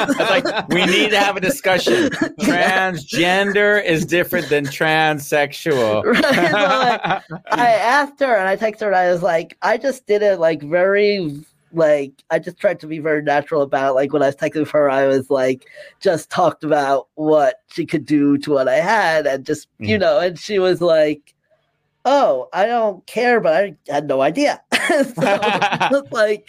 like we need to have a discussion. <laughs> Transgender is different than transsexual. <laughs> Right, so, like, I asked her and I texted her and I was like, I just did it like very like I just tried to be very natural about it. Like when I was texting her, I was like just talked about what she could do to what I had and just you Mm. know, and she was like, Oh, I don't care, but I had no idea. <laughs> so <laughs> <laughs> like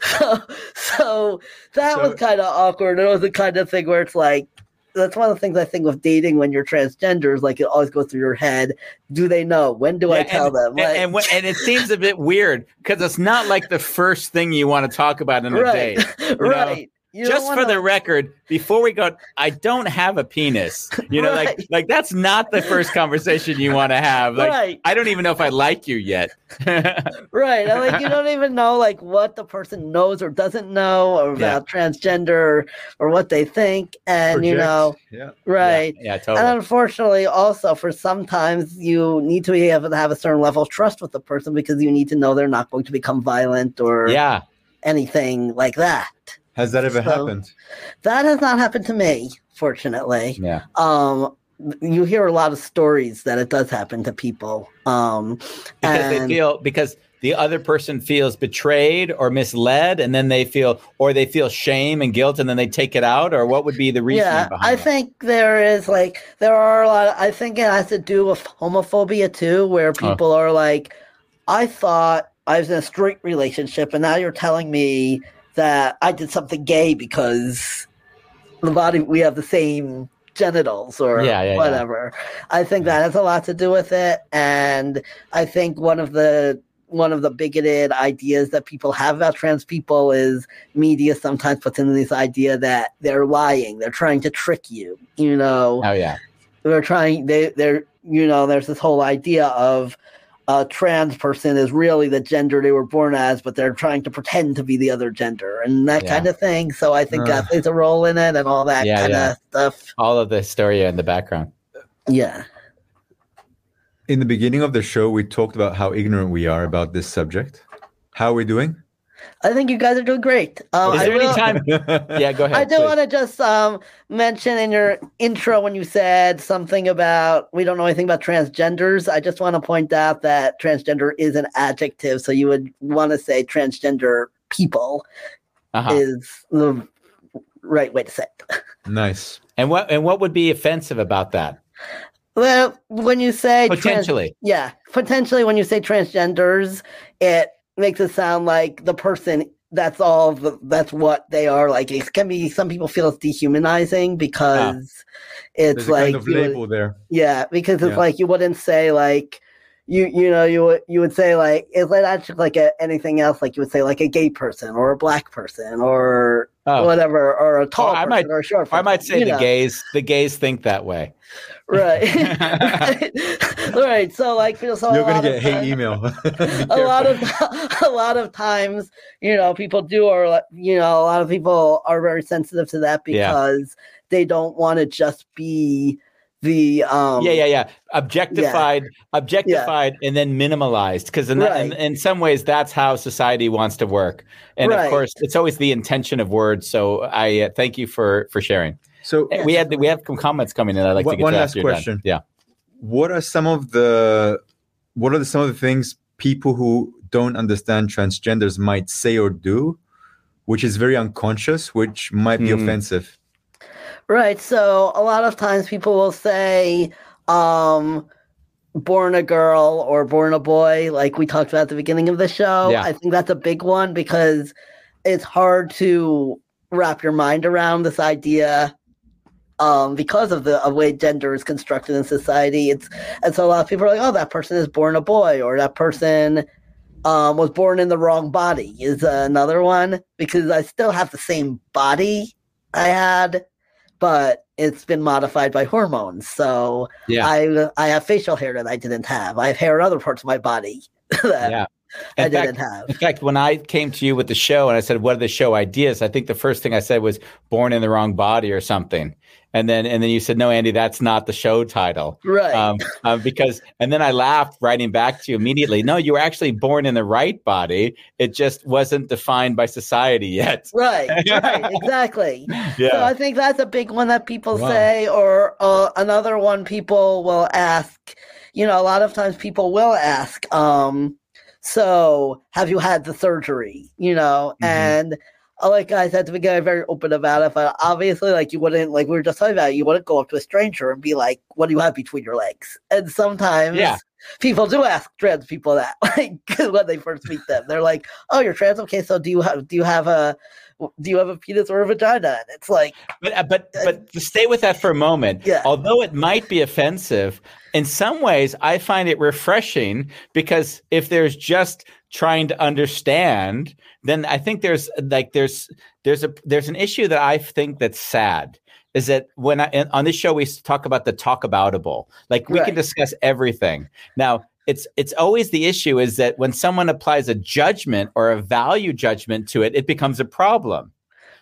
so so that So- was kind of awkward. It was the kind of thing where it's like that's one of the things I think with dating when you're transgender is like it always goes through your head. Do they know? When do I tell and, them? and- Like, and, when- and it seems a bit weird because it's not like the first thing you want to talk about in a right, date. right. You just for wanna- the record, before we go, I don't have a penis. You know, like Right. like that's not the first conversation you want to have. Like right, I don't even know if I like you yet. <laughs> right. And, like you don't even know like what the person knows or doesn't know or Yeah. about transgender or what they think, and you know, yeah. right. Yeah, And totally. unfortunately, also for sometimes you need to be able to have a certain level of trust with the person because you need to know they're not going to become violent or Yeah. anything like that. Has that ever So- happened? That has not happened to me, fortunately. Yeah. Um, you hear a lot of stories that it does happen to people. Um, Because they feel because the other person feels betrayed or misled and then they feel or they feel shame and guilt and then they take it out or what would be the reason yeah, behind I that? think there is like there are a lot. I think it has to do with homophobia too, where people are like, "I thought I was in a straight relationship, and now you're telling me that I did something gay because the body we have the same genitals or Yeah, yeah, yeah. whatever." I think that has a lot to do with it, and I think one of the one of the bigoted ideas that people have about trans people is media sometimes puts in this idea that they're lying they're trying to trick you you know Oh yeah. they're trying they they're you know there's this whole idea of a trans person is really the gender they were born as but they're trying to pretend to be the other gender and that Yeah. kind of thing so i think that Ugh. plays a role in it and all that Yeah, kind yeah. of stuff All of the hysteria in the background. yeah In the beginning of the show, we talked about how ignorant we are about this subject. How are we doing? I think you guys are doing great um, Is I there any will- time <laughs> Yeah, go ahead. I do want to just um, mention in your intro when you said something about we don't know anything about transgenders. I just want to point out that transgender is an adjective, so you would want to say transgender people uh-huh. is the right way to say it. <laughs> nice. And what and what would be offensive about that? Well, when you say trans- Potentially. yeah, potentially when you say transgenders, it makes it sound like the person that's all the, that's what they are like it can be some people feel it's dehumanizing because ah. it's There's a like kind of you would- there. yeah because it's Yeah. like you wouldn't say like you you know you would you would say like it's like not just like a, anything else like you would say like a gay person or a black person or Oh. whatever or a tall Or I person might- or a short I might say the know. gays the gays think that way. Right <laughs> <laughs> right so like so a You're gonna get hate times- email. <laughs> A lot of a lot of times you know people do or you know a lot of people are very sensitive to that Yeah. because they don't want to just be the um yeah, yeah, yeah. Objectified, objectified, and then minimalized. Because in, that- in, in some ways, that's how society wants to work. And of course, it's always the intention of words. So I uh, thank you for for sharing. So, we had we have some comments coming in. I'd like One- to get one to last after you're done. question. Yeah. what are some of the what are the, some of the things people who don't understand transgenders might say or do, which is very unconscious, which might be Hmm. offensive? Right. So a lot of times people will say, um, born a girl or born a boy, like we talked about at the beginning of the show. Yeah. I think that's a big one because it's hard to wrap your mind around this idea um, because of the of way gender is constructed in society. It's and so a lot of people are like, oh, that person is born a boy or that person um, was born in the wrong body is another one because I still have the same body I had, but it's been modified by hormones. So Yeah. I I have facial hair that I didn't have. I have hair in other parts of my body <laughs> that yeah. I fact, didn't have. in fact, when I came to you with the show and I said, "What are the show ideas?" I think the first thing I said was "born in the wrong body" or something, and then and then you said, "No, Andy, that's not the show title." Right. um, um, because and then I laughed writing back to you immediately. No, you were actually born in the right body. It just wasn't defined by society yet. right. Right. <laughs> Exactly. Yeah. So I think that's a big one that people Wow. say, or uh, another one people will ask. You know, a lot of times people will ask, um, "So, have you had the surgery?" You know, Mhm. and like I said at the beginning, very open about it. But obviously, like you wouldn't, like we were just talking about, you wouldn't go up to a stranger and be like, "What do you have between your legs?" And sometimes, Yeah. people do ask trans people that, <laughs> like when they first meet them, they're like, "Oh, you're trans? Okay, so do you have do you have a do you have a penis or a vagina? And it's like, But uh, but but to stay with that for a moment. Yeah. Although it might be offensive, in some ways I find it refreshing because if there's just trying to understand, then I think there's like there's there's a there's an issue that I think that's sad is that when I on this show we talk about the talk aboutable. Like we can discuss everything. Now it's it's always the issue is that when someone applies a judgment or a value judgment to it, it becomes a problem.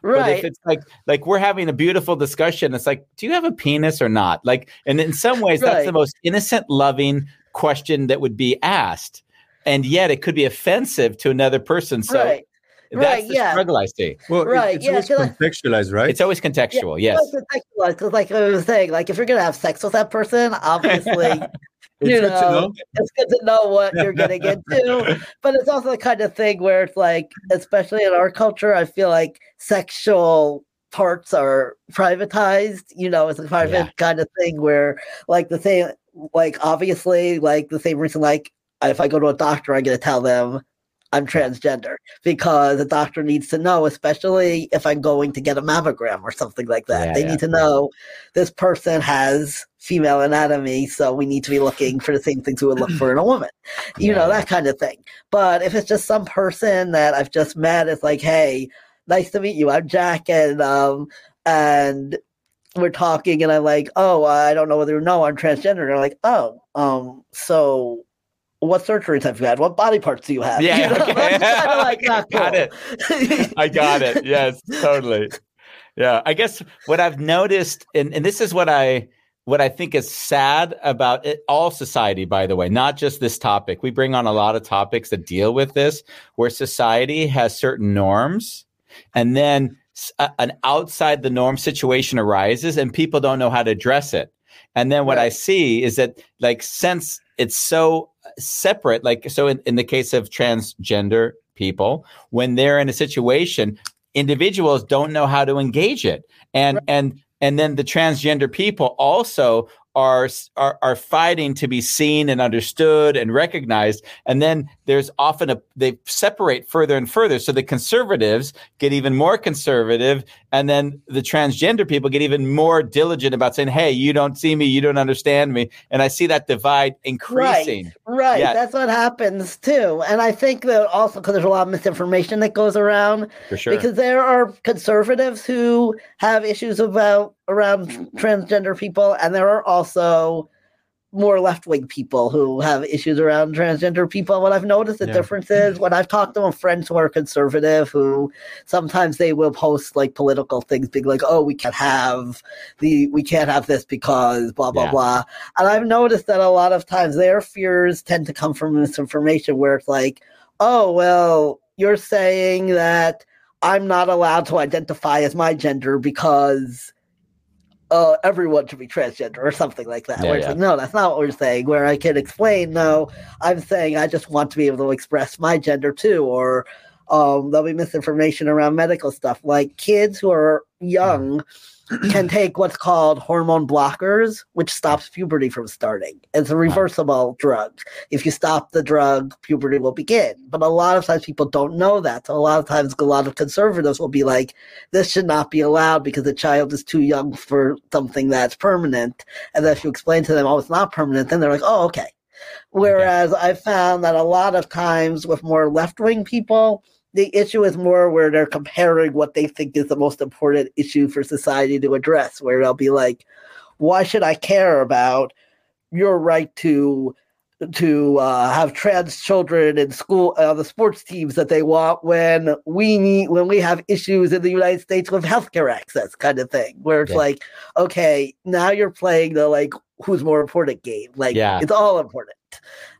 But if right, it's like like we're having a beautiful discussion, it's like, do you have a penis or not? Like, and in some ways, that's the most innocent, loving question that would be asked, and yet it could be offensive to another person. So right. That's Right, the yeah. struggle I see. Well, Right, it's yeah, always contextualized, right? It's always contextual. yeah, yes. Because, like I was saying, like if you're gonna have sex with that person, obviously, <laughs> It's you good to know, know. it's good to know what you're getting <laughs> into. But it's also the kind of thing where it's like, especially in our culture, I feel like sexual parts are privatized. You know, it's a private Yeah. kind of thing where, like, the same, like, obviously, like the same reason, like, if I go to a doctor, I'm gonna tell them I'm transgender because a doctor needs to know, especially if I'm going to get a mammogram or something like that. Yeah, they yeah. need to know this person has female anatomy, so we need to be looking for the same things we would look for in a woman. <clears throat> You Yeah, know, yeah. that kind of thing. But if it's just some person that I've just met, it's like, hey, nice to meet you. I'm Jack and um and we're talking and I'm like, oh, I don't know whether you know I'm transgender. And they're like, oh, um, so what surgeries have you had? What body parts do you have? Yeah, <laughs> You know, okay. I'm just kinda like, I <laughs> "Ah, got cool." <laughs> I got it. Yes, totally. Yeah, I guess what I've noticed, and, and this is what I what I think is sad about it, all society. By the way, not just this topic. We bring on a lot of topics that deal with this, where society has certain norms, and then a- an outside the norm situation arises, and people don't know how to address it. And then what I see is that, like, since it's so separate, like, so in, in the case of transgender people, when they're in a situation, individuals don't know how to engage it. And, and, and then the transgender people also are, are are fighting to be seen and understood and recognized and then there's often a they separate further and further. So the conservatives get even more conservative and then the transgender people get even more diligent about saying hey you don't see me you don't understand me. And i see that divide increasing. Right, Yeah. that's what happens too. And I think that also because there's a lot of misinformation that goes around, for sure. because there are conservatives who have issues about around transgender people, and there are also more left wing people who have issues around transgender people. What I've noticed the Yeah. difference is when I've talked to my friends who are conservative, who sometimes they will post like political things, being like, "Oh, we can't have the we can't have this because blah blah Yeah. blah." And I've noticed that a lot of times their fears tend to come from misinformation, where it's like, "Oh, well, you're saying that." I'm not allowed to identify as my gender because uh, everyone should be transgender or something like that. Yeah, where yeah. like, no, that's not what we're saying. Where I can explain, no, I'm saying I just want to be able to express my gender too. Or um, there'll be misinformation around medical stuff. Like kids who are young can take what's called hormone blockers, which stops puberty from starting. It's a reversible drug. If you stop the drug, puberty will begin. But a lot of times people don't know that. So a lot of times a lot of conservatives will be like, this should not be allowed because the child is too young for something that's permanent. And then if you explain to them, oh, it's not permanent, then they're like, oh, okay. Whereas I found that a lot of times with more left wing people, the issue is more where they're comparing what they think is the most important issue for society to address, where they'll be like, why should I care about your right to to uh, have trans children in school uh, the sports teams that they want when we need when we have issues in the United States with healthcare access kind of thing where it's Yeah. like okay now you're playing the like who's more important game like Yeah. it's all important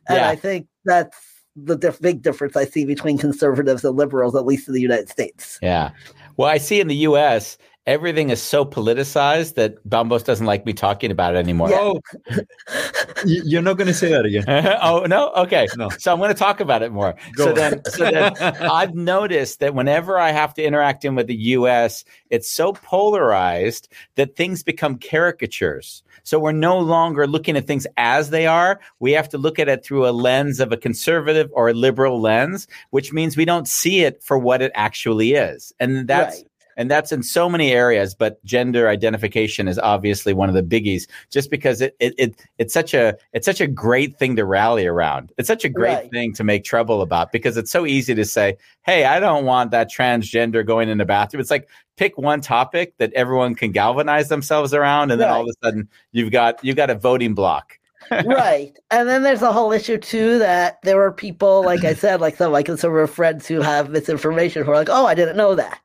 and Yeah. I think that's the diff- big difference I see between conservatives and liberals at least in the United States Yeah. Well, I see in the U.S. everything is so politicized that Bambos doesn't like me talking about it anymore. Oh, <laughs> you're not going to say that again. <laughs> oh no okay No. so i'm going to talk about it more Go so on. then, so then <laughs> i've noticed that whenever i have to interact in with the us it's so polarized that things become caricatures so we're no longer looking at things as they are we have to look at it through a lens of a conservative or a liberal lens which means we don't see it for what it actually is and that's Right. And that's in so many areas but gender identification is obviously one of the biggies just because it, it, it it's such a it's such a great thing to rally around it's such a great Right. thing to make trouble about because it's so easy to say hey i don't want that transgender going in the bathroom it's like pick one topic that everyone can galvanize themselves around and then all of a sudden you've got you've got a voting bloc <laughs> right. And then there's a whole issue too that there are people, like I said, like some like conservative friends who have misinformation who are like, oh, I didn't know that.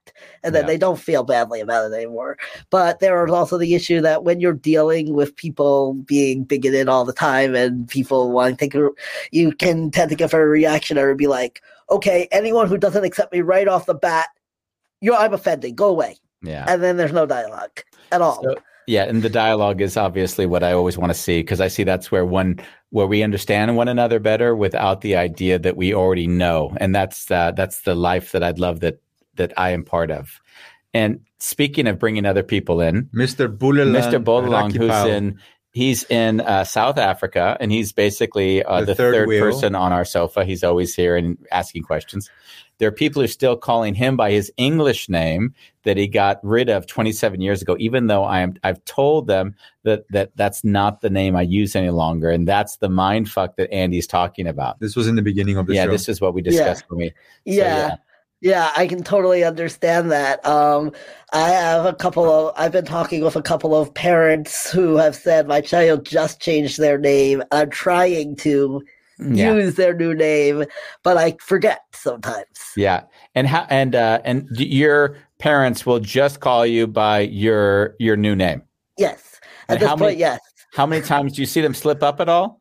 And then Yeah. they don't feel badly about it anymore. But there is also the issue that when you're dealing with people being bigoted all the time and people wanting to a- you can tend to get very reactionary and be like, okay, anyone who doesn't accept me right off the bat, you're, I'm offending, Go away. yeah And then there's no dialogue at all. So- yeah, and the dialogue is obviously what I always want to see because I see that's where one where we understand one another better without the idea that we already know, and that's uh, that's the life that I'd love that that I am part of. And speaking of bringing other people in, Mr. Bulalang. Mr. Bolalong, who's in he's in uh, South Africa, and he's basically uh, The the, third third, person on our sofa. He's always here and asking questions. There are people who are still calling him by his English name that he got rid of 27 years ago, even though I am I've told them that that that's not the name I use any longer, and that's the mind fuck that Andy's talking about. This was in the beginning of the yeah, show. this is what we discussed for me. So, yeah. Yeah, I can totally understand that. Um, I have a couple of, I've been talking with a couple of parents who have said my child just changed their name. I'm trying to yeah. use their new name, but I forget sometimes. Yeah, and how and uh, and your parents will just call you by your your new name. Yes. At And this point, many- yes. How many times do you see them slip up at all?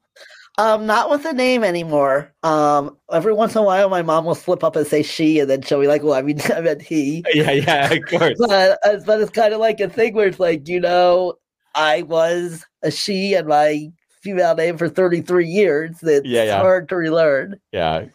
Um, not with a name anymore. Um, every once in a while, my mom will slip up and say she, and then she'll be like, well, I mean, <laughs> I meant he. <laughs> Yeah, yeah, of course. but, uh, but it's kind of like a thing where it's like, you know, I was a she and my female name for 33 years. It's Yeah, yeah. hard to relearn. Yeah.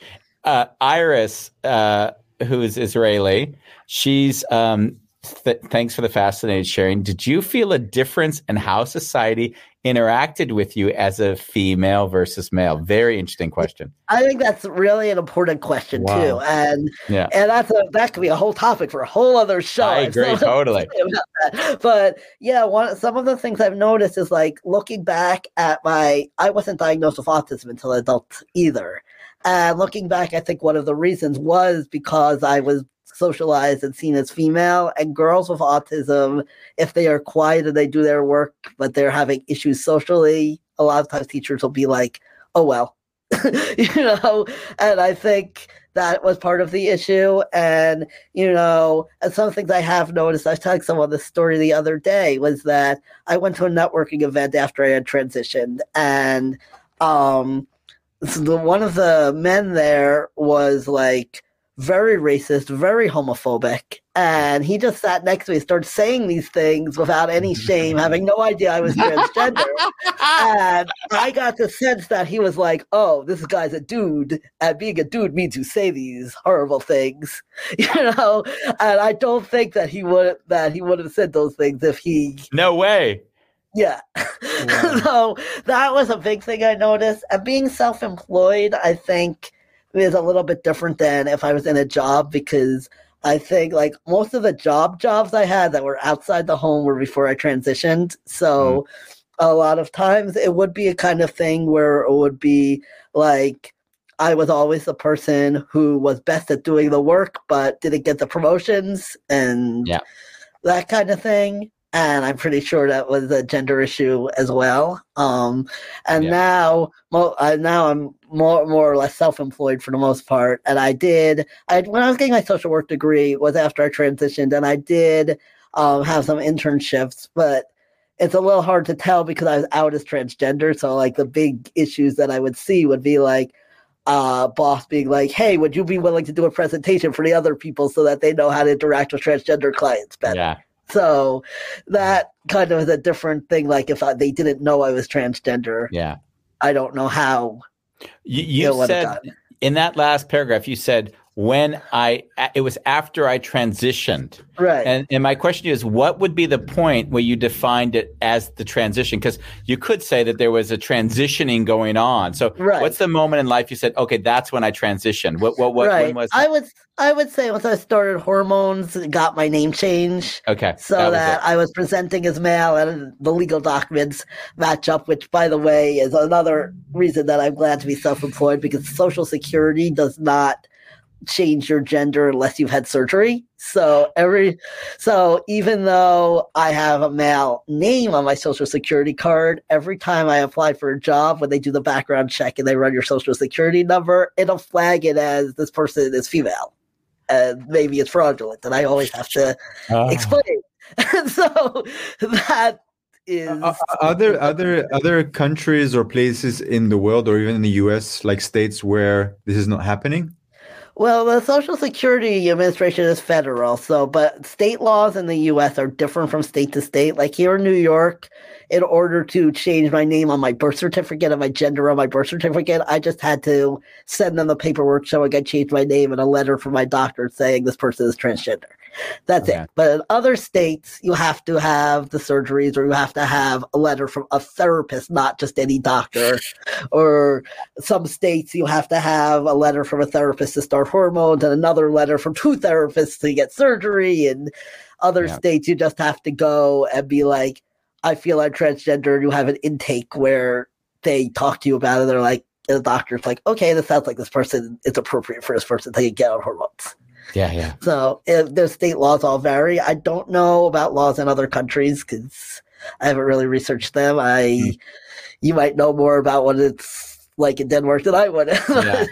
Uh, Iris, uh, who is Israeli, she's um, th- thanks for the fascinating sharing. Did you feel a difference in how society interacted with you as a female versus male? Very interesting question. I think that's really an important question Wow. too, and Yeah. and that's a that could be a whole topic for a whole other show. I <laughs> agree, totally. say <laughs> about that. But yeah, one some of the things I've noticed is like looking back at my I wasn't diagnosed with autism until adult either. And looking back, I think one of the reasons was because I was socialized and seen as female and girls with autism, if they are quiet and they do their work, but they're having issues socially, a lot of times teachers will be like, oh well. <laughs> you know, and I think that was part of the issue. And, you know, and some things I have noticed, I was telling someone this story the other day, was that I went to a networking event after I had transitioned and um so the one of the men there was like very racist, very homophobic, and he just sat next to me, started saying these things without any <laughs> shame, having no idea I was transgender. and I got the sense that he was like, "Oh, this guy's a dude, and being a dude means you say these horrible things," <laughs> you know. And I don't think that he would that he would have said those things if he No way. yeah. <laughs> so that was a big thing I noticed. And being self employed, I think, is a little bit different than if I was in a job because I think like most of the job jobs I had that were outside the home were before I transitioned. So mm-hmm. a lot of times it would be a kind of thing where it would be like I was always the person who was best at doing the work but didn't get the promotions and Yeah. that kind of thing. And I'm pretty sure that was a gender issue as well. Um, and Yeah. now, mo- uh, now I'm more, more or less self-employed for the most part. And I did, I when I was getting my social work degree was after I transitioned, and I did um, have some internships, but it's a little hard to tell because I was out as transgender. So like the big issues that I would see would be like uh boss being like, Hey, would you be willing to do a presentation for the other people so that they know how to interact with transgender clients better? Yeah. So that kind of is a different thing. Like if I, they didn't know I was transgender, Yeah. I don't know how. You, you said in that last paragraph, you said when I it was after I transitioned. Right. And and my question is, what would be the point where you defined it as the transition? Because you could say that there was a transitioning going on. So Right. what's the moment in life you said, okay, that's when I transitioned? What what what right. when was I that? would I would say once I started hormones, got my name changed. okay. so that that, it. I was presenting as male and the legal documents match up, which, by the way, is another reason that I'm glad to be self employed because Social Security does not change your gender unless you've had surgery. So every so even though I have a male name on my social security card, every time I apply for a job, when they do the background check and they run your social security number, it'll flag it as this person is female. And maybe it's fraudulent, and I always have to Oh. explain. And <laughs> so that is Are are other other countries or places in the world or even in the US like states where this is not happening? Well, the Social Security Administration is federal, so but state laws in the U.S. are different from state to state. Like here in New York, in order to change my name on my birth certificate and my gender on my birth certificate, I just had to send them the paperwork showing I changed my name and a letter from my doctor saying this person is transgender. That's Okay. it. But in other states, you have to have the surgeries or you have to have a letter from a therapist, not just any doctor. <laughs> or some states, you have to have a letter from a therapist to start hormones and another letter from two therapists to get surgery. And other Yeah. states, you just have to go and be like, I feel I'm transgender. And you have an intake where they talk to you about it. They're like, and the doctor's like, okay, this sounds like this person is appropriate for this person to get on hormones. Yeah, yeah. So their state laws all vary. I don't know about laws in other countries because I haven't really researched them. I, Hmm. you might know more about what it's like in Denmark than I would. <laughs> Yeah.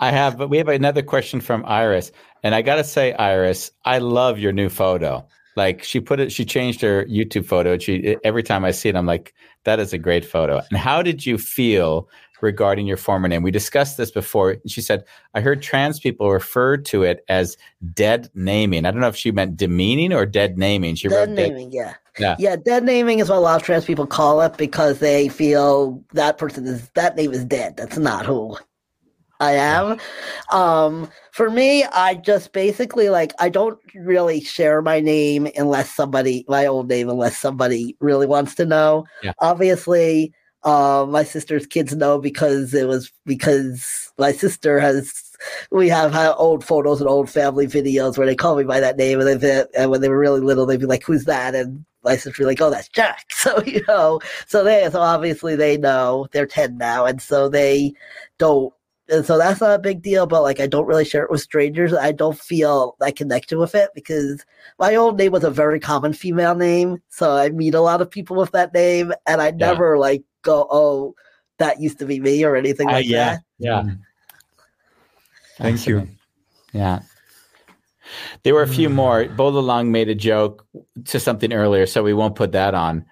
I have, but we have another question from Iris, and I gotta say, Iris, I love your new photo. Like she put it, she changed her YouTube photo. and She every time I see it, I'm like, that is a great photo. And how did you feel regarding your former name? We discussed this before. She said, I heard trans people refer to it as dead naming. I don't know if she meant demeaning or dead naming. She dead wrote dead. naming, yeah. Yeah. Yeah, dead naming is what a lot of trans people call it because they feel that person is that name is dead. That's not who I am. Um, for me, I just basically like I don't really share my name unless somebody my old name unless somebody really wants to know. Yeah. Obviously, um, my sister's kids know because it was because my sister has we have old photos and old family videos where they call me by that name, and they and when they were really little, they'd be like, "Who's that?" and my sister like, "Oh, that's Jack." <laughs> So you know, so they so obviously they know they're ten now, and so they don't. And so that's not a big deal, but like I don't really share it with strangers. I don't feel that connected with it because my old name was a very common female name. So I meet a lot of people with that name and I never like go, oh, that used to be me or anything Uh, like yeah, that. yeah. Thank you. Yeah. There were a few more. Bola Long made a joke to something earlier, so we won't put that on.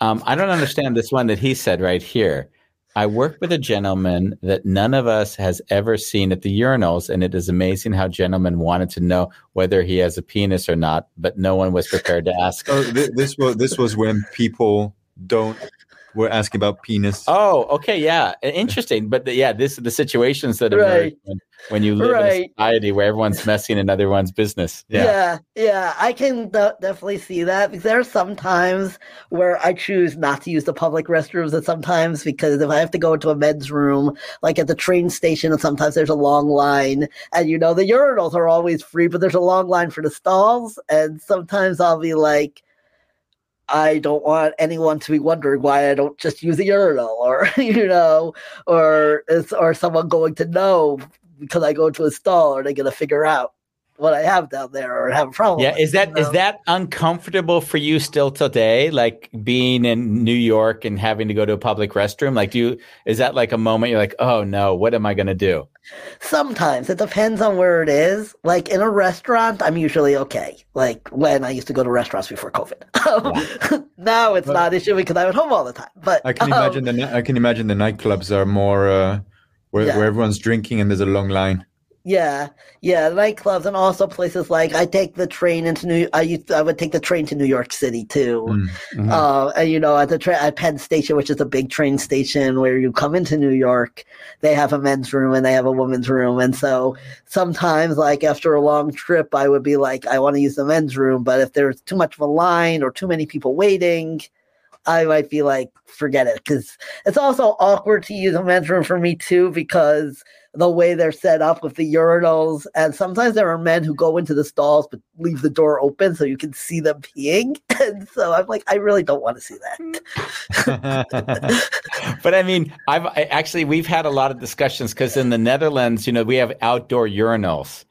Um, I don't understand this one that he said right here. I work with a gentleman that none of us has ever seen at the urinals, and it is amazing how gentlemen wanted to know whether he has a penis or not, but no one was prepared to ask. <laughs> Oh, th- this was this was when people don't were asking about penis. Oh, okay, yeah, interesting. But the, yeah, this the situations that emerge Right. when, when you live in a society where everyone's messing in everyone's business. Yeah, Yeah, yeah, I can de- definitely see that because there are some times where I choose not to use the public restrooms, and sometimes because if I have to go into a men's room, like at the train station, and sometimes there's a long line, and you know the urinals are always free, but there's a long line for the stalls, and sometimes I'll be like. I don't want anyone to be wondering why I don't just use a urinal, or <laughs> you know, or or someone going to know because I go to a stall, are they going to figure out what I have down there or have a problem? Yeah, with, is that you is that uncomfortable for you still today? Like being in New York and having to go to a public restroom? Like, do you is that like a moment you're like, oh no, what am I going to do? Sometimes it depends on where it is. Like in a restaurant, I'm usually okay. Like when I used to go to restaurants before COVID. <laughs> now it's not an issue because I'm at home all the time. But I can um, imagine the ni- I can imagine the nightclubs are more uh, where, Yeah. where everyone's drinking and there's a long line. Yeah, yeah, nightclubs and also places like I take the train into New. I used I would take the train to New York City too. Mm. Mhm. Uh, and you know, at the tra- at Penn Station, which is a big train station where you come into New York, they have a men's room and they have a women's room, and so sometimes, like after a long trip, I would be like, I want to use the men's room, but if there's too much of a line or too many people waiting. I might be like, forget it, because it's also awkward to use a men's room for me too, because the way they're set up with the urinals, and sometimes there are men who go into the stalls but leave the door open so you can see them peeing, <laughs> and so I'm like, I really don't want to see that. Mm. <laughs> but I mean, I've I, actually we've had a lot of discussions because in the Netherlands, you know, we have outdoor urinals,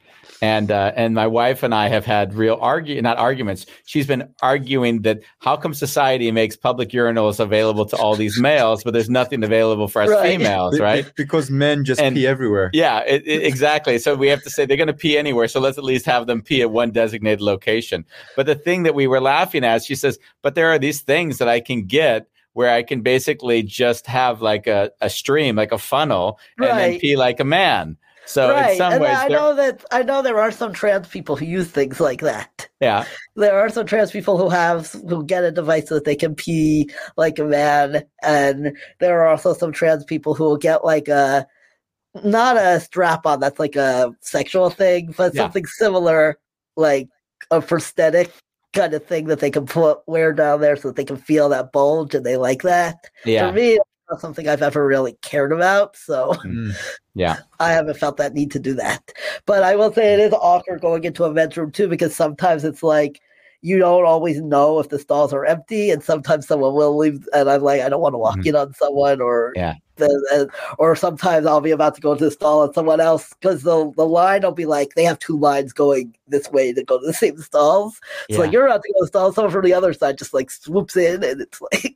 and uh, and my wife and I have had real argue not arguments. She's been arguing that how come society makes public urinals available to all these males, but there's nothing available for us Right. females, right? Because men just And- pee everywhere. Yeah, it, it- exactly. So we have to say they're going to pee anywhere. So let's at least have them pee at one designated location. But the thing that we were laughing at, she says, but there are these things that I can get where I can basically just have like a, a stream, like a funnel, and then pee like a man. So in right, some and ways, I know that I know there are some trans people who use things like that. yeah, There are some trans people who have who get a device so that they can pee like a man, and there are also some trans people who will get like a not a strap on that's like a sexual thing, but Yeah. something similar, like a prosthetic kind of thing that they can put wear down there so that they can feel that bulge, and they like that. yeah, For me, not something I've ever really cared about, so. Mm. <laughs> yeah. I haven't felt that need to do that. But I will say it is awkward going into a men's room too, because sometimes it's like you don't always know if the stalls are empty, and sometimes someone will leave, and I'm like, I don't want to walk Mhm. in on someone, or Yeah. The, and- or sometimes I'll be about to go to the stall and someone else because the the line will be like they have two lines going this way to go to the <laughs> same stalls. So like you're about to go to the stall, someone from the other side just like swoops in, and it's <laughs> like,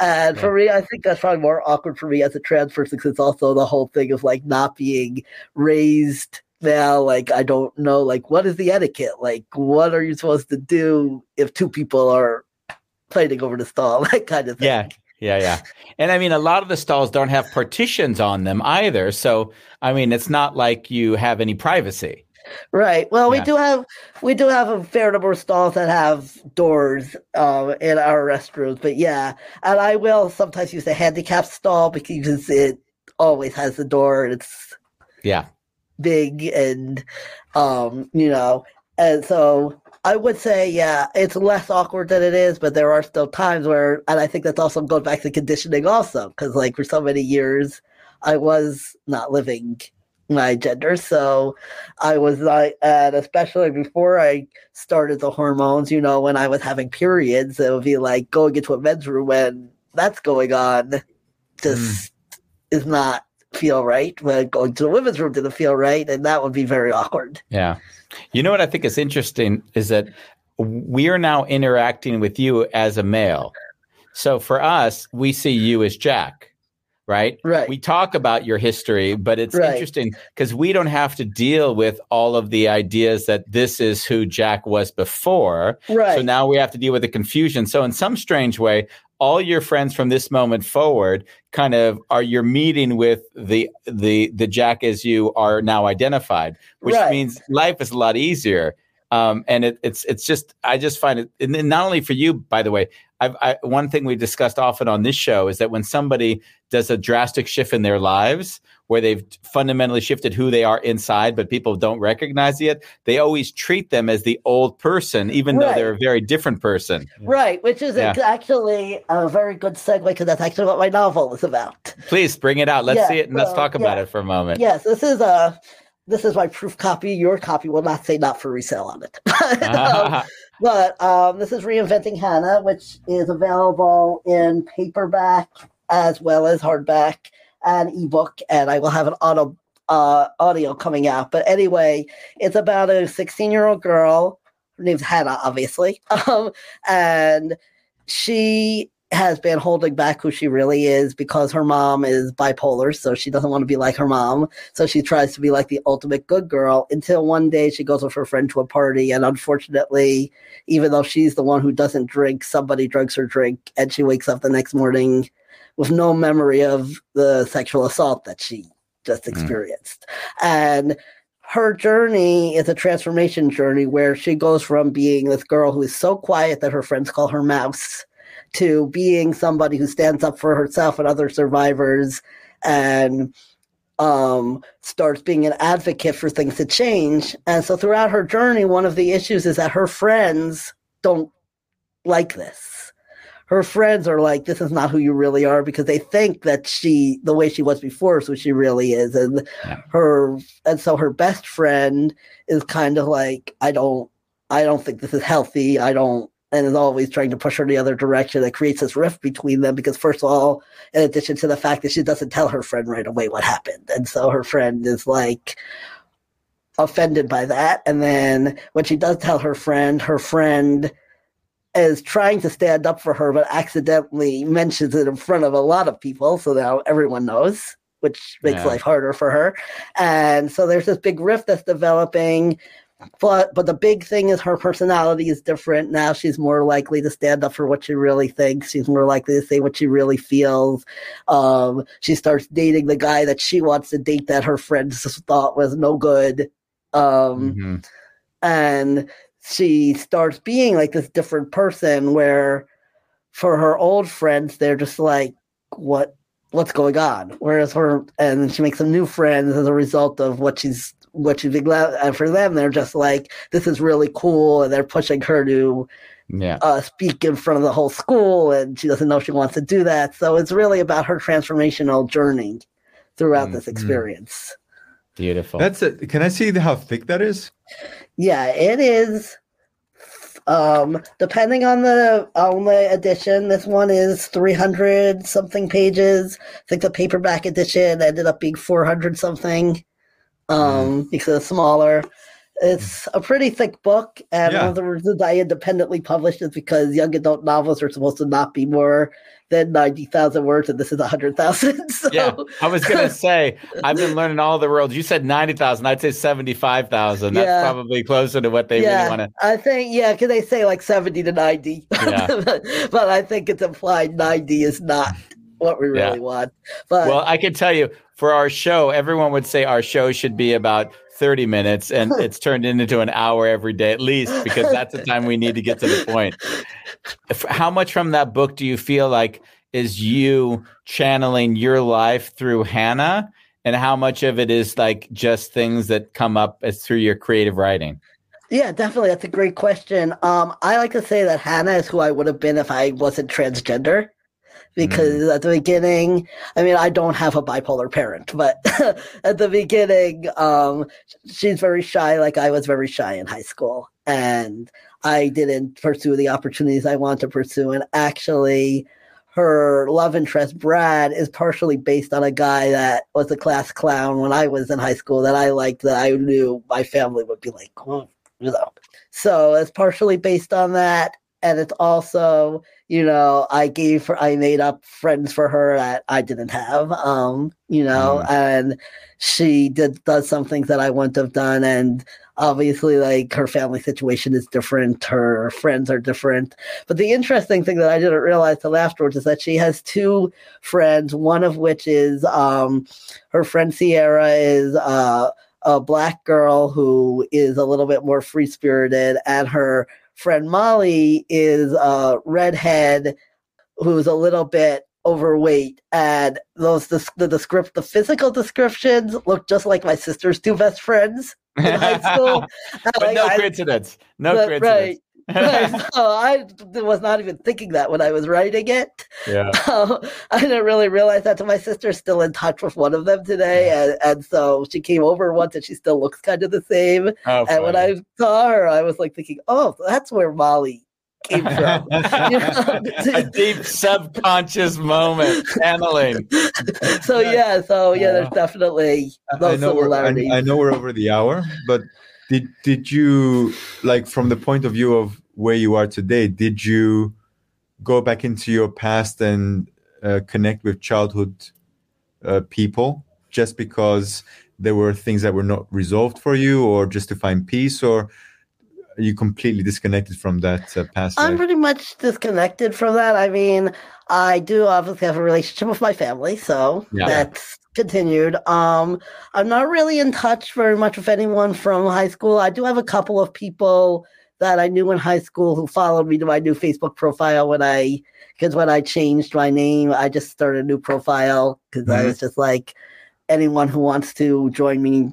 and for me, I think that's probably more awkward for me as a trans person because it's also the whole thing of like not being raised now. Like I don't know, like what is the etiquette? Like what are you supposed to do if two people are fighting over the stall? <laughs> That kind of thing. Yeah. Yeah, yeah. And I mean, a lot of the stalls don't have partitions on them either. So, I mean, it's not like you have any privacy. Right. Well, Yeah. we do have we do have a fair number of stalls that have doors um, in our restrooms, but yeah, and I will sometimes use a handicap stall because it always has the door and it's Yeah. big and um, you know, and so I would say yeah, it's less awkward than it is, but there are still times where, and I think that's also going back to conditioning also because like for so many years I was not living my gender. So I was like, and especially before I started the hormones, you know, when I was having periods, it would be like going into a men's room when that's going on hmm. just is not feel right. When going to the women's room didn't feel right, and that would be very awkward. Yeah. You know what I think is interesting is that we are now interacting with you as a male. So for us, we see you as Jack, right? Right. We talk about your history, but it's Right. interesting because we don't have to deal with all of the ideas that this is who Jack was before. right. So now we have to deal with the confusion. So in some strange way, all your friends from this moment forward kind of are you're meeting with the the the Jack as you are now identified, which Right. means life is a lot easier. Um, and it, it's it's just I just find it, and not only for you, by the way. I've, I, one thing we discussed often on this show is that when somebody does a drastic shift in their lives, where they've fundamentally shifted who they are inside, but people don't recognize it, they always treat them as the old person, even though they're a very different person. Right, which is Yeah. actually a very good segue because that's actually what my novel is about. Please bring it out. Let's Yeah, see it and let's talk about yeah. it for a moment. Yes, this is a this is my proof copy. Your copy will not say not for resale on it. <laughs> Um, <laughs> but um, this is reinventing Hannah, which is available in paperback as well as hardback and ebook, and I will have an auto uh, audio coming out. But anyway, it's about a 16 year old girl. Her name's Hannah, obviously, <laughs> um, and she has been holding back who she really is because her mom is bipolar, so she doesn't want to be like her mom. So she tries to be like the ultimate good girl until one day she goes with her friend to a party. And unfortunately, even though she's the one who doesn't drink, somebody drinks her drink and she wakes up the next morning with no memory of the sexual assault that she just mm. experienced. And her journey is a transformation journey where she goes from being this girl who is so quiet that her friends call her mouse to being somebody who stands up for herself and other survivors and um, starts being an advocate for things to change. And so throughout her journey, one of the issues is that her friends don't like this. Her friends are like, this is not who you really are because they think that she, the way she was before is who she really is. And Yeah. her, and so her best friend is kind of like, I don't, I don't think this is healthy. I don't, and is always trying to push her in the other direction. That creates this rift between them because, first of all, in addition to the fact that she doesn't tell her friend right away what happened. And so her friend is like offended by that. And then when she does tell her friend, her friend is trying to stand up for her, but accidentally mentions it in front of a lot of people. So now everyone knows, which makes Yeah. life harder for her. And so there's this big rift that's developing. But but the big thing is her personality is different now. She's more likely to stand up for what she really thinks. She's more likely to say what she really feels. Um, she starts dating the guy that she wants to date that her friends thought was no good. Um, Mhm. and she starts being like this different person where for her old friends they're just like what what's going on whereas her and she makes some new friends as a result of what she's what she's been and for them they're just like this is really cool and they're pushing her to Yeah. uh, speak in front of the whole school and she doesn't know she wants to do that so it's really about her transformational journey throughout this Mhm. experience Beautiful. That's it. Can I see how thick that is? Yeah, it is. Um, depending on the on the edition, this one is three hundred something pages. I think the paperback edition ended up being four hundred something. Um, because it's smaller. It's a pretty thick book, and Yeah. one of the reasons I independently published is because young adult novels are supposed to not be more than ninety thousand words, and this is hundred thousand. <laughs> So yeah, I was gonna <laughs> say I've been learning all the worlds. You said ninety thousand. I'd say seventy-five thousand. That's Yeah. probably closer to what they yeah, really want I think yeah, because they say like seventy to ninety, <laughs> Yeah. but, but I think it's implied ninety is not what we Yeah. really want. But. Well, I can tell you for our show, everyone would say our show should be about thirty minutes, and <laughs> it's turned into an hour every day at least because that's the time we need to get to the point. How much from that book do you feel like is you channeling your life through Hannah? And how much of it is like just things that come up as through your creative writing? yeah, definitely, that's a great question. Um, I like to say that Hannah is who I would have been if I wasn't transgender. Because at the beginning, I mean, I don't have a bipolar parent, but <laughs> at the beginning, um, she's very shy, like I was very shy in high school. And I didn't pursue the opportunities I want to pursue. And actually, her love interest, Brad, is partially based on a guy that was a class clown when I was in high school that I liked, that I knew my family would be like, "Oh," you know. So it's partially based on that. And it's also, you know, I gave her, I made up friends for her that I didn't have, um, you know, and she did does some things that I wouldn't have done. And obviously, like her family situation is different, her friends are different. But the interesting thing that I didn't realize till afterwards is that she has two friends, one of which is um, her friend Sierra is uh, a black girl who is a little bit more free spirited, and her friend Molly is a redhead who's a little bit overweight and those the, the descript the physical descriptions look just like my sister's two best friends in high <laughs> school but Like, no coincidence. No coincidence. Right, <laughs> so I was not even thinking that when I was writing it. yeah. <laughs> Um, I didn't really realize that. So my sister's still in touch with one of them today, and, and so she came over once, and she still looks kind of the same. Oh, And when. I saw her, I was like thinking, "Oh, that's where Molly came from." <laughs> You know? a deep subconscious moment channeling. so yeah, so yeah, there's definitely I those know we're, I. I know we're over the hour, but did did you like from the point of view of where you are today? Did you go back into your past and uh, connect with childhood uh, people just because there were things that were not resolved for you, or just to find peace, or are you completely disconnected from that uh, past I'm life? pretty much disconnected from that. I mean, I do obviously have a relationship with my family, so Yeah. that's continued. Um, I'm not really in touch very much with anyone from high school. I do have a couple of people that I knew in high school who followed me to my new Facebook profile when I because when I changed my name, I just started a new profile because I Mhm. was just like anyone who wants to join me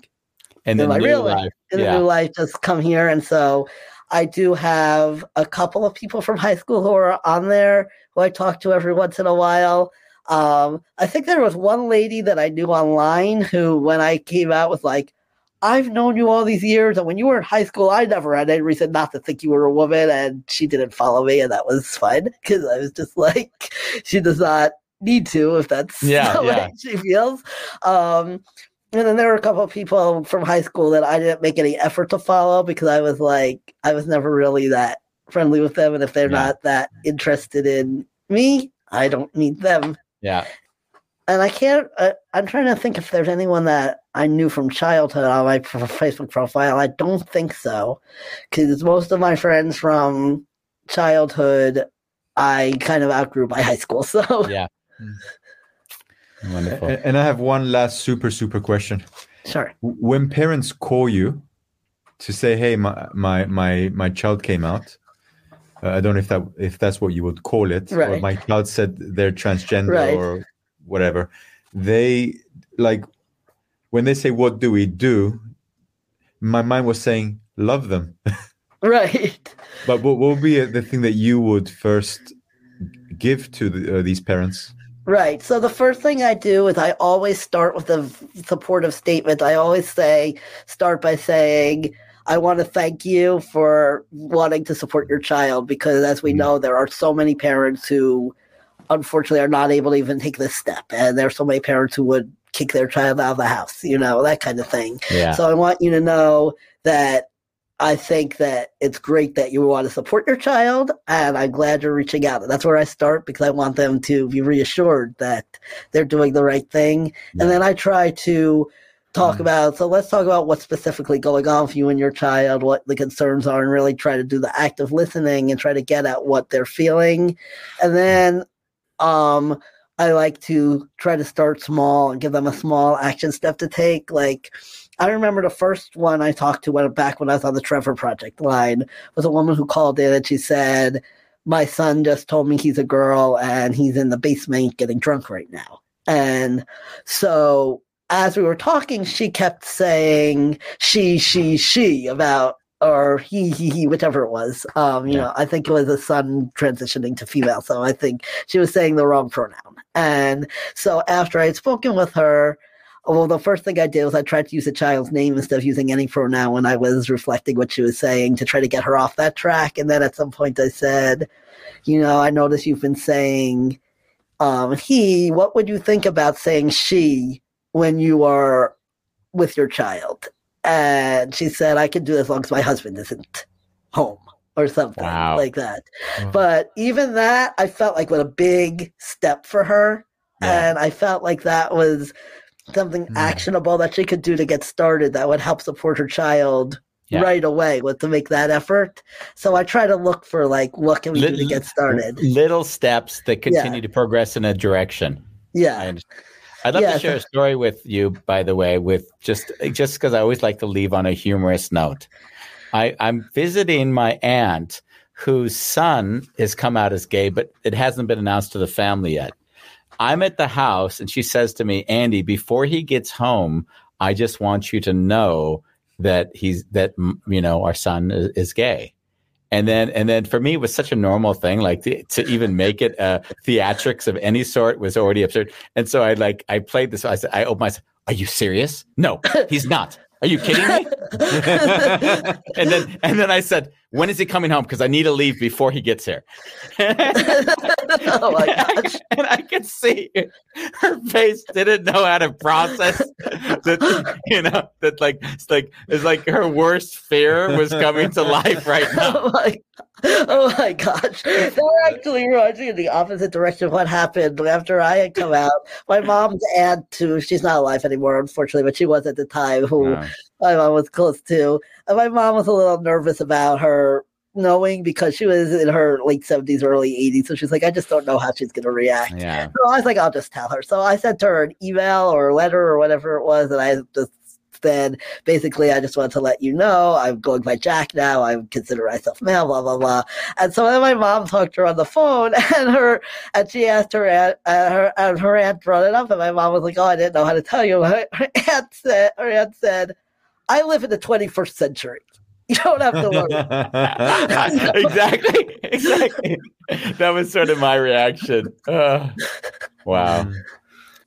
And then my real life, life. In yeah. the new life, just come here. And so I do have a couple of people from high school who are on there who I talk to every once in a while. Um, I think there was one lady that I knew online who, when I came out, was like, I've known you all these years, and when you were in high school, I never had any reason not to think you were a woman, and she didn't follow me, and that was fun because I was just <laughs> like, she does not need to if that's Yeah, <laughs> the yeah. way she feels. Um, and then there were a couple of people from high school that I didn't make any effort to follow because I was like, I was never really that friendly with them. And if they're Yeah. not that interested in me, I don't need them. Yeah. And I can't, uh, I'm trying to think if there's anyone that I knew from childhood on my Facebook profile. I don't think so. Because most of my friends from childhood, I kind of outgrew by high school. <laughs> So, Yeah. Wonderful. and, and I have one last super super question. sure. When parents call you to say, "Hey, my my my my child came out," uh, I don't know if that if that's what you would call it, or Right. my child said they're transgender Right. or whatever. They like when they say, "What do we do?" My mind was saying, "Love them." <laughs> Right. But what, what would be uh, the thing that you would first give to the, uh, these parents? Right. So the first thing I do is I always start with a supportive statement. I always say, start by saying, I want to thank you for wanting to support your child because, as we Mhm. know, there are so many parents who unfortunately are not able to even take this step. And there are so many parents who would kick their child out of the house, you know, that kind of thing. Yeah. So I want you to know that I think that it's great that you want to support your child, and I'm glad you're reaching out. That's where I start because I want them to be reassured that they're doing the right thing. Yeah. And then I try to talk Mm. about, so let's talk about what's specifically going on for you and your child, what the concerns are, and really try to do the active listening and try to get at what they're feeling. And then, um, I like to try to start small and give them a small action step to take. Like, I remember the first one I talked to when back when I was on the Trevor Project line was a woman who called in and she said, "My son just told me he's a girl and he's in the basement getting drunk right now." And so as we were talking, she kept saying she, she, she about or he, he, he, whichever it was. Um, you Yeah. know, I think it was a son transitioning to female, so I think she was saying the wrong pronoun. And so after I had spoken with her, well, the first thing I did was I tried to use a child's name instead of using any pronoun when I was reflecting what she was saying to try to get her off that track. And then at some point I said, you know, I noticed you've been saying um, he. What would you think about saying she when you are with your child? And she said, I can do it as long as my husband isn't home or something Wow. like that. Wow. But even that, I felt like what a big step for her. Yeah. And I felt like that was something Mm. actionable that she could do to get started that would help support her child Yeah. right away with to make that effort. So I try to look for like what can we do to get started. Little steps that Yeah. continue to progress in a direction. Yeah. I'd love Yeah, to share a story with you, by the way, with just just because I always like to leave on a humorous note. I, I'm visiting my aunt whose son has come out as gay, but it hasn't been announced to the family yet. I'm at the house and she says to me, Andy, before he gets home, I just want you to know that he's that you know our son is, is gay. And then, and then for me, it was such a normal thing, like to, to even make it a theatrics of any sort was already absurd. And so I like, I played this. I said, I opened my, Are you serious? No, he's not. Are you kidding me? <laughs> and then, and then I said, when is he coming home? Because I need to leave before he gets here. <laughs> oh my <laughs> gosh. and I could see her face didn't know how to process that. You know that like it's like it's like her worst fear was coming to life right now. <laughs> Oh my, oh my gosh. They're actually running in the opposite direction of what happened after I had come out. My mom's aunt, who she's not alive anymore, unfortunately, but she was at the time, who Wow. My mom was close to. And my mom was a little nervous about her knowing because she was in her late 70s, early 80s. So she's like, I just don't know how she's going to react. Yeah. So I was like, I'll just tell her. So I sent her an email or a letter or whatever it was. And I just said, basically, I just want to let you know I'm going by Jack now. I consider myself male, blah, blah, blah. And so then my mom talked to her on the phone <laughs> and her, and she asked her aunt, uh, her, and her aunt brought it up. And my mom was like, Oh, I didn't know how to tell you. <laughs> Her aunt said, her aunt said, I live in the 21st century. You don't have to worry. <laughs> exactly. Exactly. That was sort of my reaction. Uh, wow.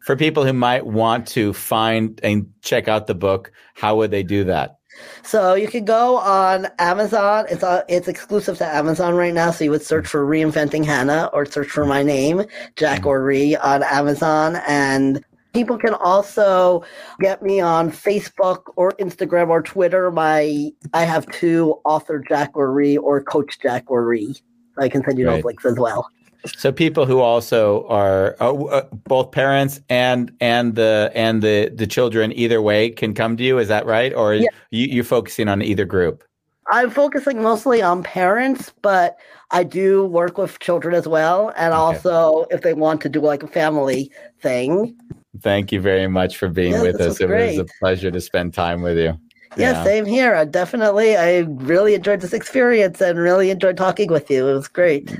For people who might want to find and check out the book, how would they do that? So you can go on Amazon. It's uh, it's exclusive to Amazon right now. So you would search for Reinventing Hannah or search for my name, Jack Ori, on Amazon. And people can also get me on Facebook or Instagram or Twitter. My I have two author Jack Ori or Coach Jack Ori I can send you Right. those links as well. So people who also are uh, uh, both parents and and the and the the children either way can come to you. Is that right? Or Yeah. you, you're focusing on either group? I'm focusing mostly on parents, but I do work with children as well. And also, if they want to do like a family thing, Thank you very much for being yeah, with us. Was it was a pleasure to spend time with you. Yeah, yeah, same here. I definitely, I really enjoyed this experience and really enjoyed talking with you. It was great.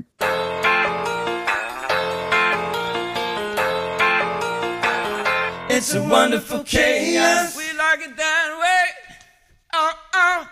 It's a wonderful chaos. We like it that way. Uh-uh.